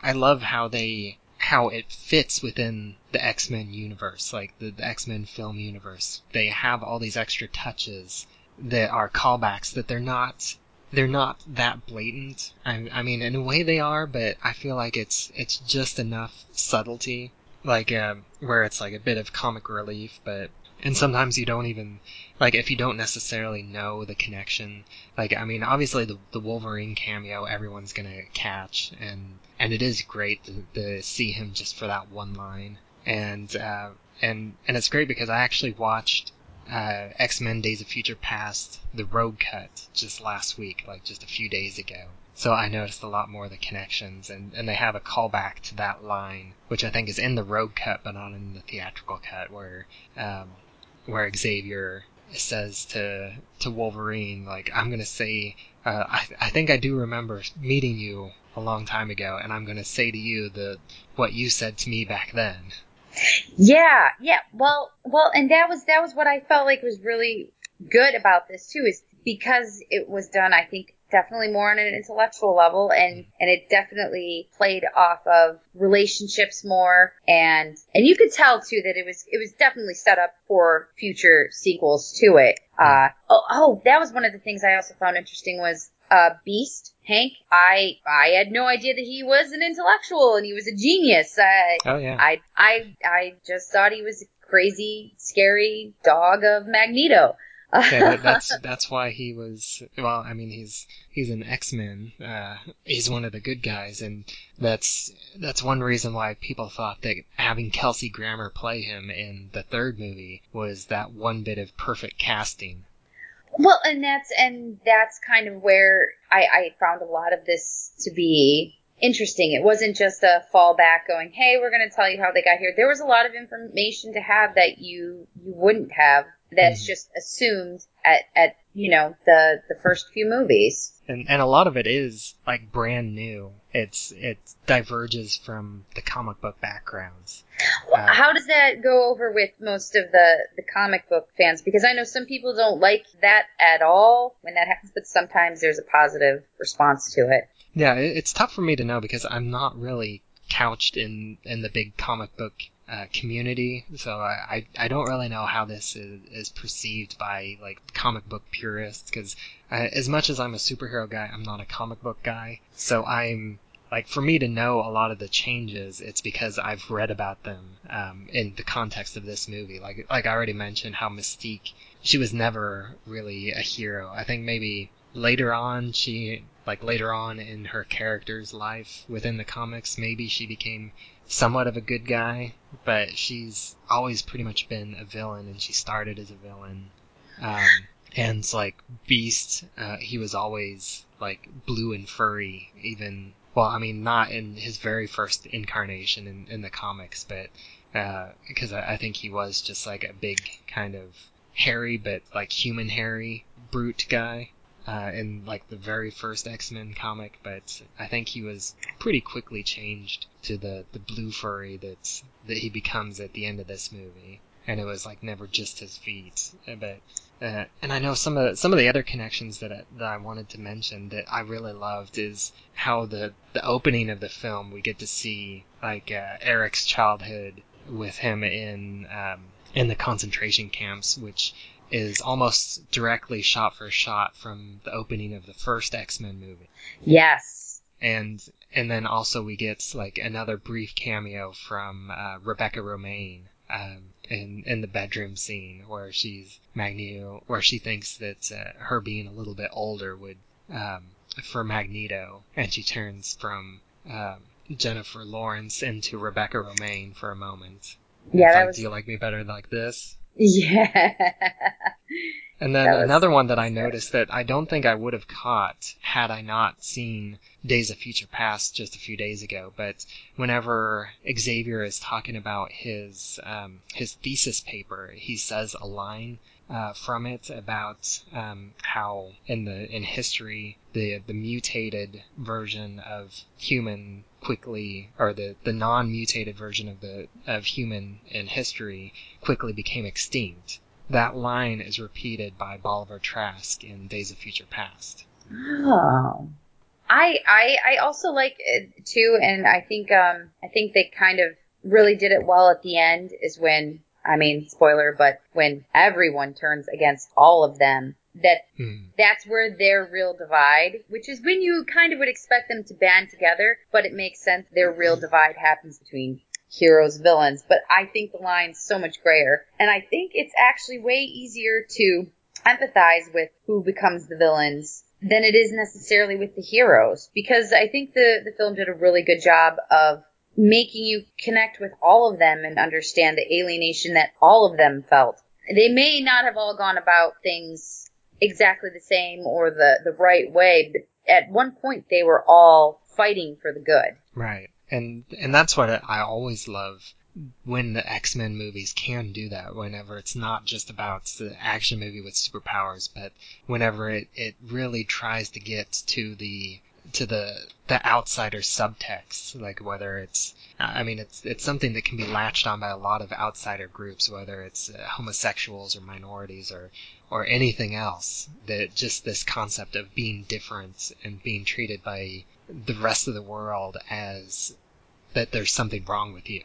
I love how they how it fits within the X Men universe, like the, the X Men film universe. They have all these extra touches that are callbacks that they're not they're not that blatant. I, I mean, in a way they are, but I feel like it's it's just enough subtlety, like um, where it's like a bit of comic relief, but and sometimes you don't even like if you don't necessarily know the connection. Like I mean, obviously the the Wolverine cameo everyone's gonna catch, and and it is great to, to see him just for that one line, and uh, and and it's great because I actually watched uh, X Men Days of Future Past, the Rogue Cut, just last week, like just a few days ago. So I noticed a lot more of the connections, and, and they have a callback to that line, which I think is in the Rogue Cut, but not in the theatrical cut, where um, where Xavier says to to Wolverine, like, I'm gonna say, uh, I, I think I do remember meeting you a long time ago, and I'm gonna say to you the what you said to me back then. Yeah, yeah. Well, well, and that was that was what I felt like was really good about this too, is because it was done. I think definitely more on an intellectual level, and and it definitely played off of relationships more, and and you could tell too that it was it was definitely set up for future sequels to it. Uh, oh, oh, that was one of the things I also found interesting was uh, Beast, Hank. I I had no idea that he was an intellectual and he was a genius. I, Oh yeah. I I I just thought he was a crazy, scary dog of Magneto. Yeah, that, that's that's why he was. Well, I mean, he's he's an X Men. Uh, he's one of the good guys, and that's that's one reason why people thought that having Kelsey Grammer play him in the third movie was that one bit of perfect casting. Well, and that's and that's kind of where I, I found a lot of this to be interesting. It wasn't just a fallback going, "Hey, we're going to tell you how they got here." There was a lot of information to have that you you wouldn't have. That's just assumed at at you know the the first few movies. and and a lot of it is like brand new. It's it diverges from the comic book backgrounds. Uh, How does that go over with most of the the comic book fans? Because I know some people don't like that at all when that happens, but sometimes there's a positive response to it. yeah, it, it's tough for me to know because I'm not really couched in in the big comic book uh, community, so I, I don't really know how this is, is perceived by like comic book purists. Because uh, as much as I'm a superhero guy, I'm not a comic book guy. So I'm like for me to know a lot of the changes, it's because I've read about them um, in the context of this movie. Like like I already mentioned, how Mystique she was never really a hero. I think maybe later on she like later on in her character's life within the comics maybe she became somewhat of a good guy but she's always pretty much been a villain and she started as a villain. Um, and like beast uh, he was always like blue and furry even well i mean not in his very first incarnation in, in the comics but because I, I think he was just like a big kind of hairy but like human hairy brute guy uh, in like the very first X-Men comic, but I think he was pretty quickly changed to the the blue furry that's that he becomes at the end of this movie, and it was like never just his feet, Uh, but. Uh, and I know some of some of the other connections that I, that I wanted to mention that I really loved is how the the opening of the film we get to see like uh, Erik's childhood with him in um, in the concentration camps, which is almost directly shot for shot from the opening of the first X-Men movie. Yes. And and then also we get like another brief cameo from uh, Rebecca Romijn um, in in the bedroom scene where she's Magneto, where she thinks that uh, her being a little bit older would um, for Magneto, and she turns from um, Jennifer Lawrence into Rebecca Romijn for a moment. Yeah, like, was- Do you like me better like this? Yeah. And then was- another one that I noticed that I don't think I would have caught had I not seen Days of Future Past just a few days ago. But whenever Xavier is talking about his um, his thesis paper, he says a line uh, from it about um, how in the in history the the mutated version of human quickly or the the non-mutated version of the of human in history quickly became extinct that line is repeated by Bolivar Trask in Days of Future Past. Oh. I I I also like it too, and I think um I think they kind of really did it well at the end. Is when I mean spoiler, but when everyone turns against all of them, that Hmm. that's where their real divide, which is when you kind of would expect them to band together, but it makes sense their real divide happens between heroes villains. But I think the line's so much grayer, and I think it's actually way easier to empathize with who becomes the villains than it is necessarily with the heroes because I think the the film did a really good job of making you connect with all of them and understand the alienation that all of them felt. They may not have all gone about things exactly the same or the the right way, but at one point they were all fighting for the good. Right. And and that's what I always love when the X-Men movies can do that whenever it's not just about the action movie with superpowers but whenever it, it really tries to get to the to the the outsider subtext, like whether it's I mean it's it's something that can be latched on by a lot of outsider groups, whether it's uh, homosexuals or minorities or or anything else. That just this concept of being different and being treated by the rest of the world as that there's something wrong with you.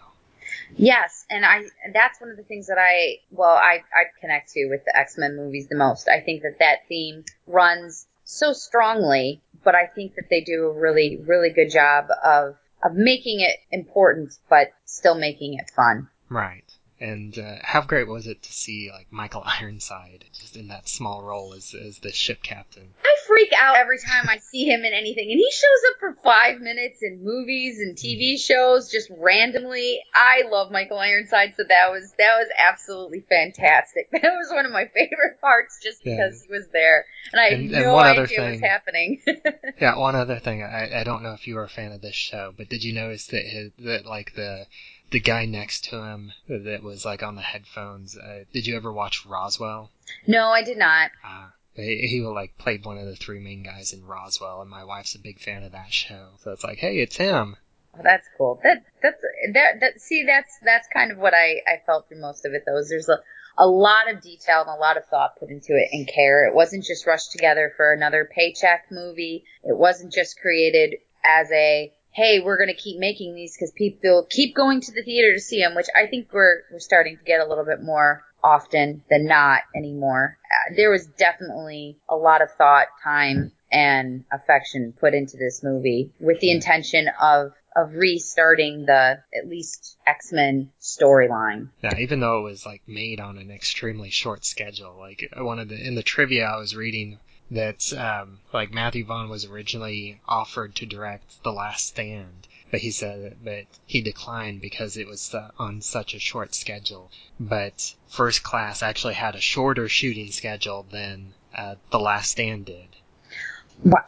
Yes, and I that's one of the things that I well I I connect to with the X-Men movies the most. I think that that theme runs so strongly, but I think that they do a really really good job of of making it important but still making it fun. Right. And uh, how great was it to see like Michael Ironside just in that small role as as the ship captain? I freak out every time I see him in anything, and he shows up for five minutes in movies and TV shows just randomly. I love Michael Ironside, so that was that was absolutely fantastic. That was one of my favorite parts, just because Yeah. he was there, and I had And- and no idea other was thing- happening. Yeah, one other thing. I, I don't know if you were a fan of this show, but did you notice that his, that like the the guy next to him that was like on the headphones? Uh, did you ever watch Roswell? no, I did not. Uh, he, he like played one of the three main guys in Roswell, and my wife's a big fan of that show. So it's like, hey, it's him. Oh, that's cool. That that's that that see that's that's kind of what I I felt through most of it. Though is there's a a lot of detail and a lot of thought put into it and care. It wasn't just rushed together for another paycheck movie. It wasn't just created as a hey we're going to keep making these because people keep going to the theater to see them, which I think we're we're starting to get a little bit more often than not anymore. Uh, there was definitely a lot of thought, time, and affection put into this movie with the intention of of restarting the at least X-Men storyline. Yeah, even though it was like made on an extremely short schedule. Like one of the in the trivia I was reading that um, like Matthew Vaughn was originally offered to direct The Last Stand, but he said that he declined because it was uh, on such a short schedule. But First Class actually had a shorter shooting schedule than uh, The Last Stand did.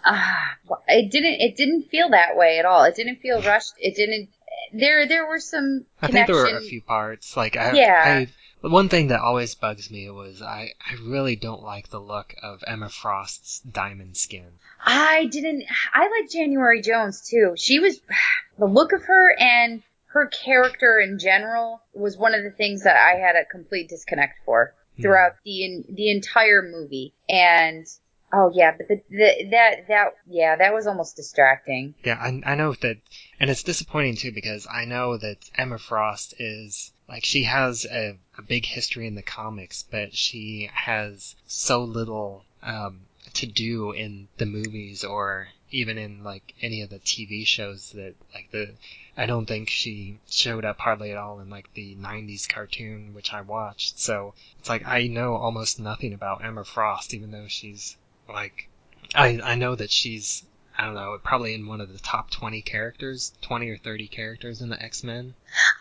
Ah, wha- It didn't it didn't feel that way at all. It didn't feel rushed. It didn't there there were some I think there were a few parts. Like I, Yeah. I, one thing that always bugs me was I, I really don't like the look of Emma Frost's diamond skin. I didn't. I like January Jones too. She was the look of her and her character in general was one of the things that I had a complete disconnect for hmm. throughout the the entire movie. And oh yeah, but the, the that that yeah, that was almost distracting. Yeah, I, I know that, and it's disappointing too because I know that Emma Frost is like she has a, a big history in the comics, but she has so little um, to do in the movies or even in like any of the TV shows that like the I don't think she showed up hardly at all in like the 90s cartoon which I watched. So it's like I know almost nothing about Emma Frost even though she's like I I know that she's I don't know, probably in one of the top 20 characters, 20 or 30 characters in the X-Men.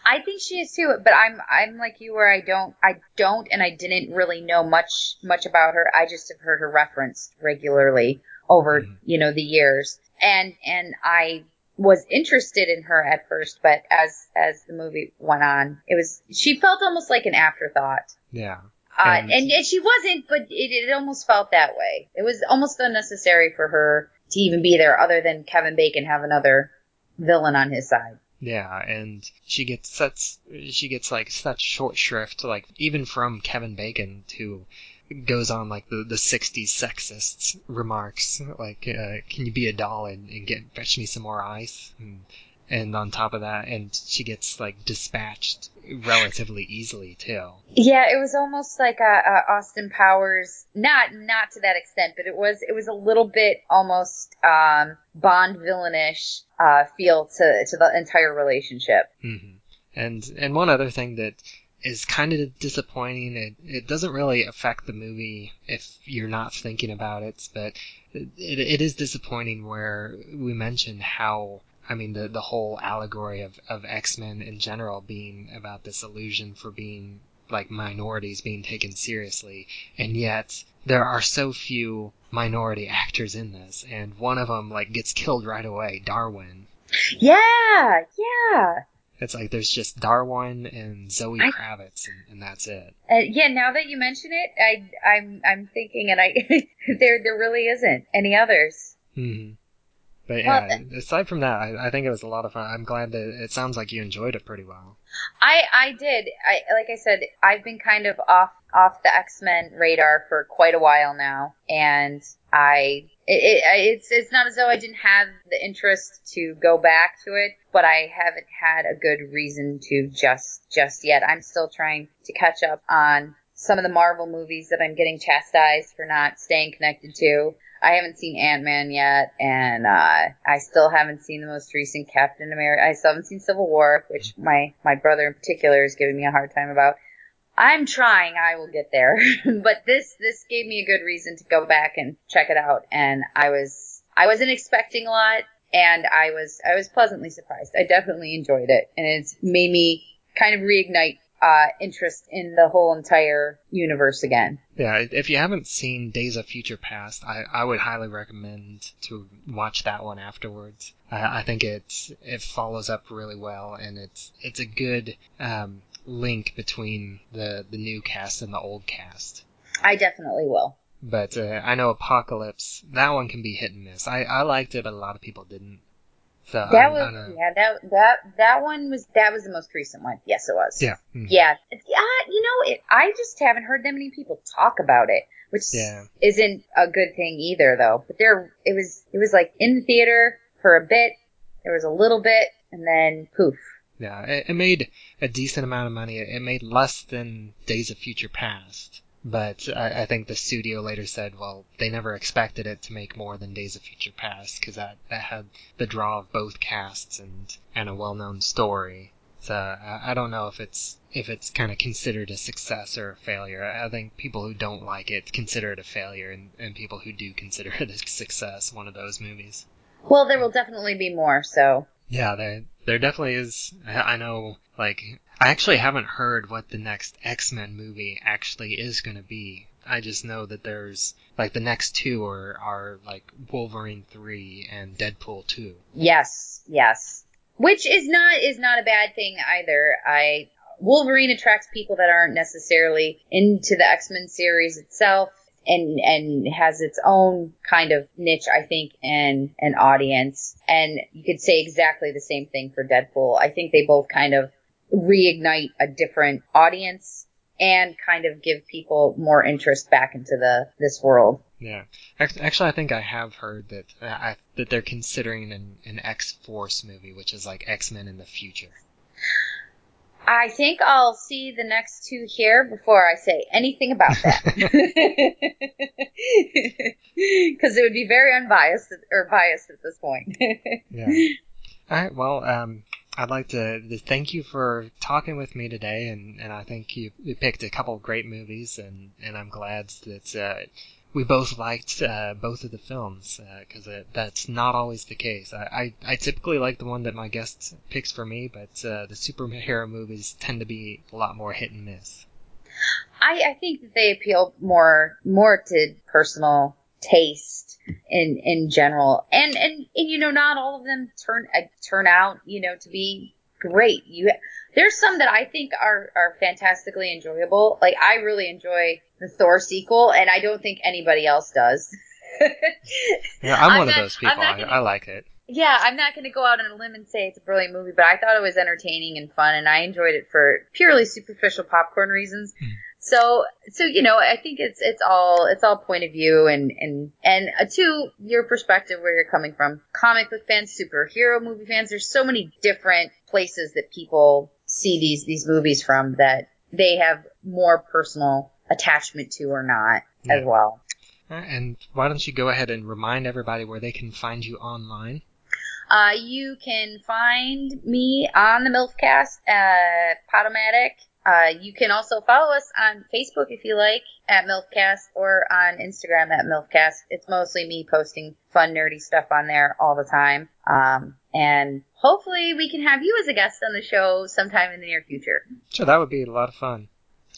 I think she is too, but I'm I'm like you where I don't I don't and I didn't really know much much about her. I just have heard her referenced regularly over, Mhm. you know, the years. And and I was interested in her at first, but as as the movie went on, it was she felt almost like an afterthought. Yeah. Uh, And- and, and she wasn't, but it, it almost felt that way. It was almost unnecessary for her to even be there, other than Kevin Bacon have another villain on his side. Yeah, and she gets such she gets like such short shrift, like even from Kevin Bacon, who goes on like the the '60s sexist remarks, like uh, "Can you be a doll and, and get fetch me some more ice?" And, and on top of that, and she gets like dispatched relatively easily too. Yeah, it was almost like a, a Austin Powers, not not to that extent, but it was it was a little bit almost um, Bond villainish uh, feel to to the entire relationship. mm-hmm. And and one other thing that is kind of disappointing. It it doesn't really affect the movie if you're not thinking about it, but it, it is disappointing where we mentioned how. I mean, the the whole allegory of, of X Men in general being about this illusion for being like minorities being taken seriously, and yet there are so few minority actors in this, and one of them like gets killed right away, Darwin. Yeah, yeah. It's like there's just Darwin and Zoe I- Kravitz, and, and that's it. Uh, yeah, now that you mention it, I I'm I'm thinking, and I there there really isn't any others. hmm But yeah, aside from that, I, I think it was a lot of fun. I'm glad that it sounds like you enjoyed it pretty well. I I did. I like I said, I've been kind of off off the X Men radar for quite a while now, and I it, it, it's it's not as though I didn't have the interest to go back to it, but I haven't had a good reason to just just yet. I'm still trying to catch up on some of the Marvel movies that I'm getting chastised for not staying connected to. I haven't seen Ant Man yet, and uh, I still haven't seen the most recent Captain America. I still haven't seen Civil War, which my my brother in particular is giving me a hard time about. I'm trying. I will get there, but this this gave me a good reason to go back and check it out, and I was I wasn't expecting a lot, and I was I was pleasantly surprised. I definitely enjoyed it, and it's made me kind of reignite uh, interest in the whole entire universe again. Yeah, if you haven't seen Days of Future Past, I, I would highly recommend to watch that one afterwards. I, I think it it follows up really well, and it's it's a good um, link between the the new cast and the old cast. I definitely will. But uh, I know Apocalypse, that one can be hit and miss. I, I liked it, but a lot of people didn't. So that I, was yeah that that that one was that was the most recent one. Yes, it was. Yeah. Mhm. Yeah, yeah. You know, it, I just haven't heard that many people talk about it, which Yeah. isn't a good thing either, though. But there, it was it was like in the theater for a bit. There was a little bit, and then poof. Yeah, it, it made a decent amount of money. It, it made less than Days of Future Past, but I, I think the studio later said, well, they never expected it to make more than Days of Future Past because that, that had the draw of both casts and and a well-known story. So I, I don't know if it's if it's kind of considered a success or a failure. I think people who don't like it consider it a failure, and, and people who do consider it a success, one of those movies. Well, there will definitely be more. So Yeah, there there definitely is. I know, like, I actually haven't heard what the next X Men movie actually is going to be. I just know that there's like the next two are are like Wolverine three and Deadpool two. yes, yes, which is not is not a bad thing either. I Wolverine attracts people that aren't necessarily into the X Men series itself. And, and has its own kind of niche, I think, and an audience. And you could say exactly the same thing for Deadpool. I think they both kind of reignite a different audience and kind of give people more interest back into the this world. Yeah, actually, I think I have heard that uh, I, that they're considering an, an X Force movie, which is like X Men in the future. I think I'll see the next two here before I say anything about that. Because it would be very unbiased or biased at this point. Yeah. All right. Well, um, I'd like to, to thank you for talking with me today, and, and I think you, you picked a couple of great movies, and, and I'm glad that uh, we both liked uh, both of the films because uh, that's not always the case. I, I, I typically like the one that my guest picks for me, but uh, the superhero movies tend to be a lot more hit and miss. I, I think that they appeal more more to personal taste in in general, and and, and you know not all of them turn uh, turn out you know to be great. You there's some that I think are are fantastically enjoyable. Like I really enjoy the Thor sequel, and I don't think anybody else does. Yeah, I'm, I'm one not- of those people. Not I, gonna- I like it. yeah, I'm not going to go out on a limb and say it's a brilliant movie, but I thought it was entertaining and fun, and I enjoyed it for purely superficial popcorn reasons. Hmm. So, so you know, I think it's it's all it's all point of view and and and uh, to your perspective where you're coming from. Comic book fans, superhero movie fans. There's so many different places that people see these these movies from that they have more personal attachment to or not as well. And why don't you go ahead and remind everybody where they can find you online? Uh, you can find me on the MILFcast at Podomatic. Uh, you can also follow us on Facebook if you like at MILFcast or on Instagram at MILFcast. It's mostly me posting fun, nerdy stuff on there all the time. Um, and hopefully we can have you as a guest on the show sometime in the near future. Sure, that would be a lot of fun.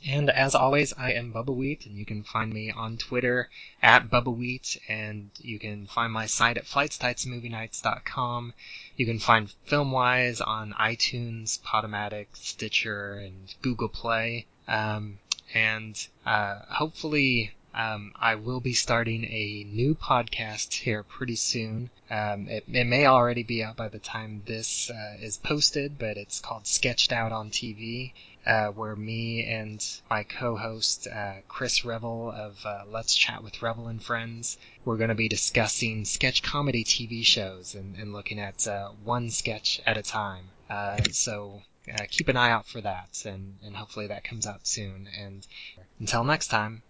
And as always, I am Bubbawheat, and you can find me on Twitter at Bubbawheat, and you can find my site at flightstightsmovienights.com. You can find Filmwhys on iTunes, Podomatic, Stitcher, and Google Play. Um, and uh, hopefully, Um, I will be starting a new podcast here pretty soon. Um, it, it may already be out by the time this uh, is posted, but it's called Sketched Out on TV, uh, where me and my co-host uh, Chris Revel of uh, Let's Chat with Revel and Friends, we're going to be discussing sketch comedy TV shows and, and looking at uh, one sketch at a time. Uh, so uh, keep an eye out for that, and, and hopefully that comes out soon. And until next time,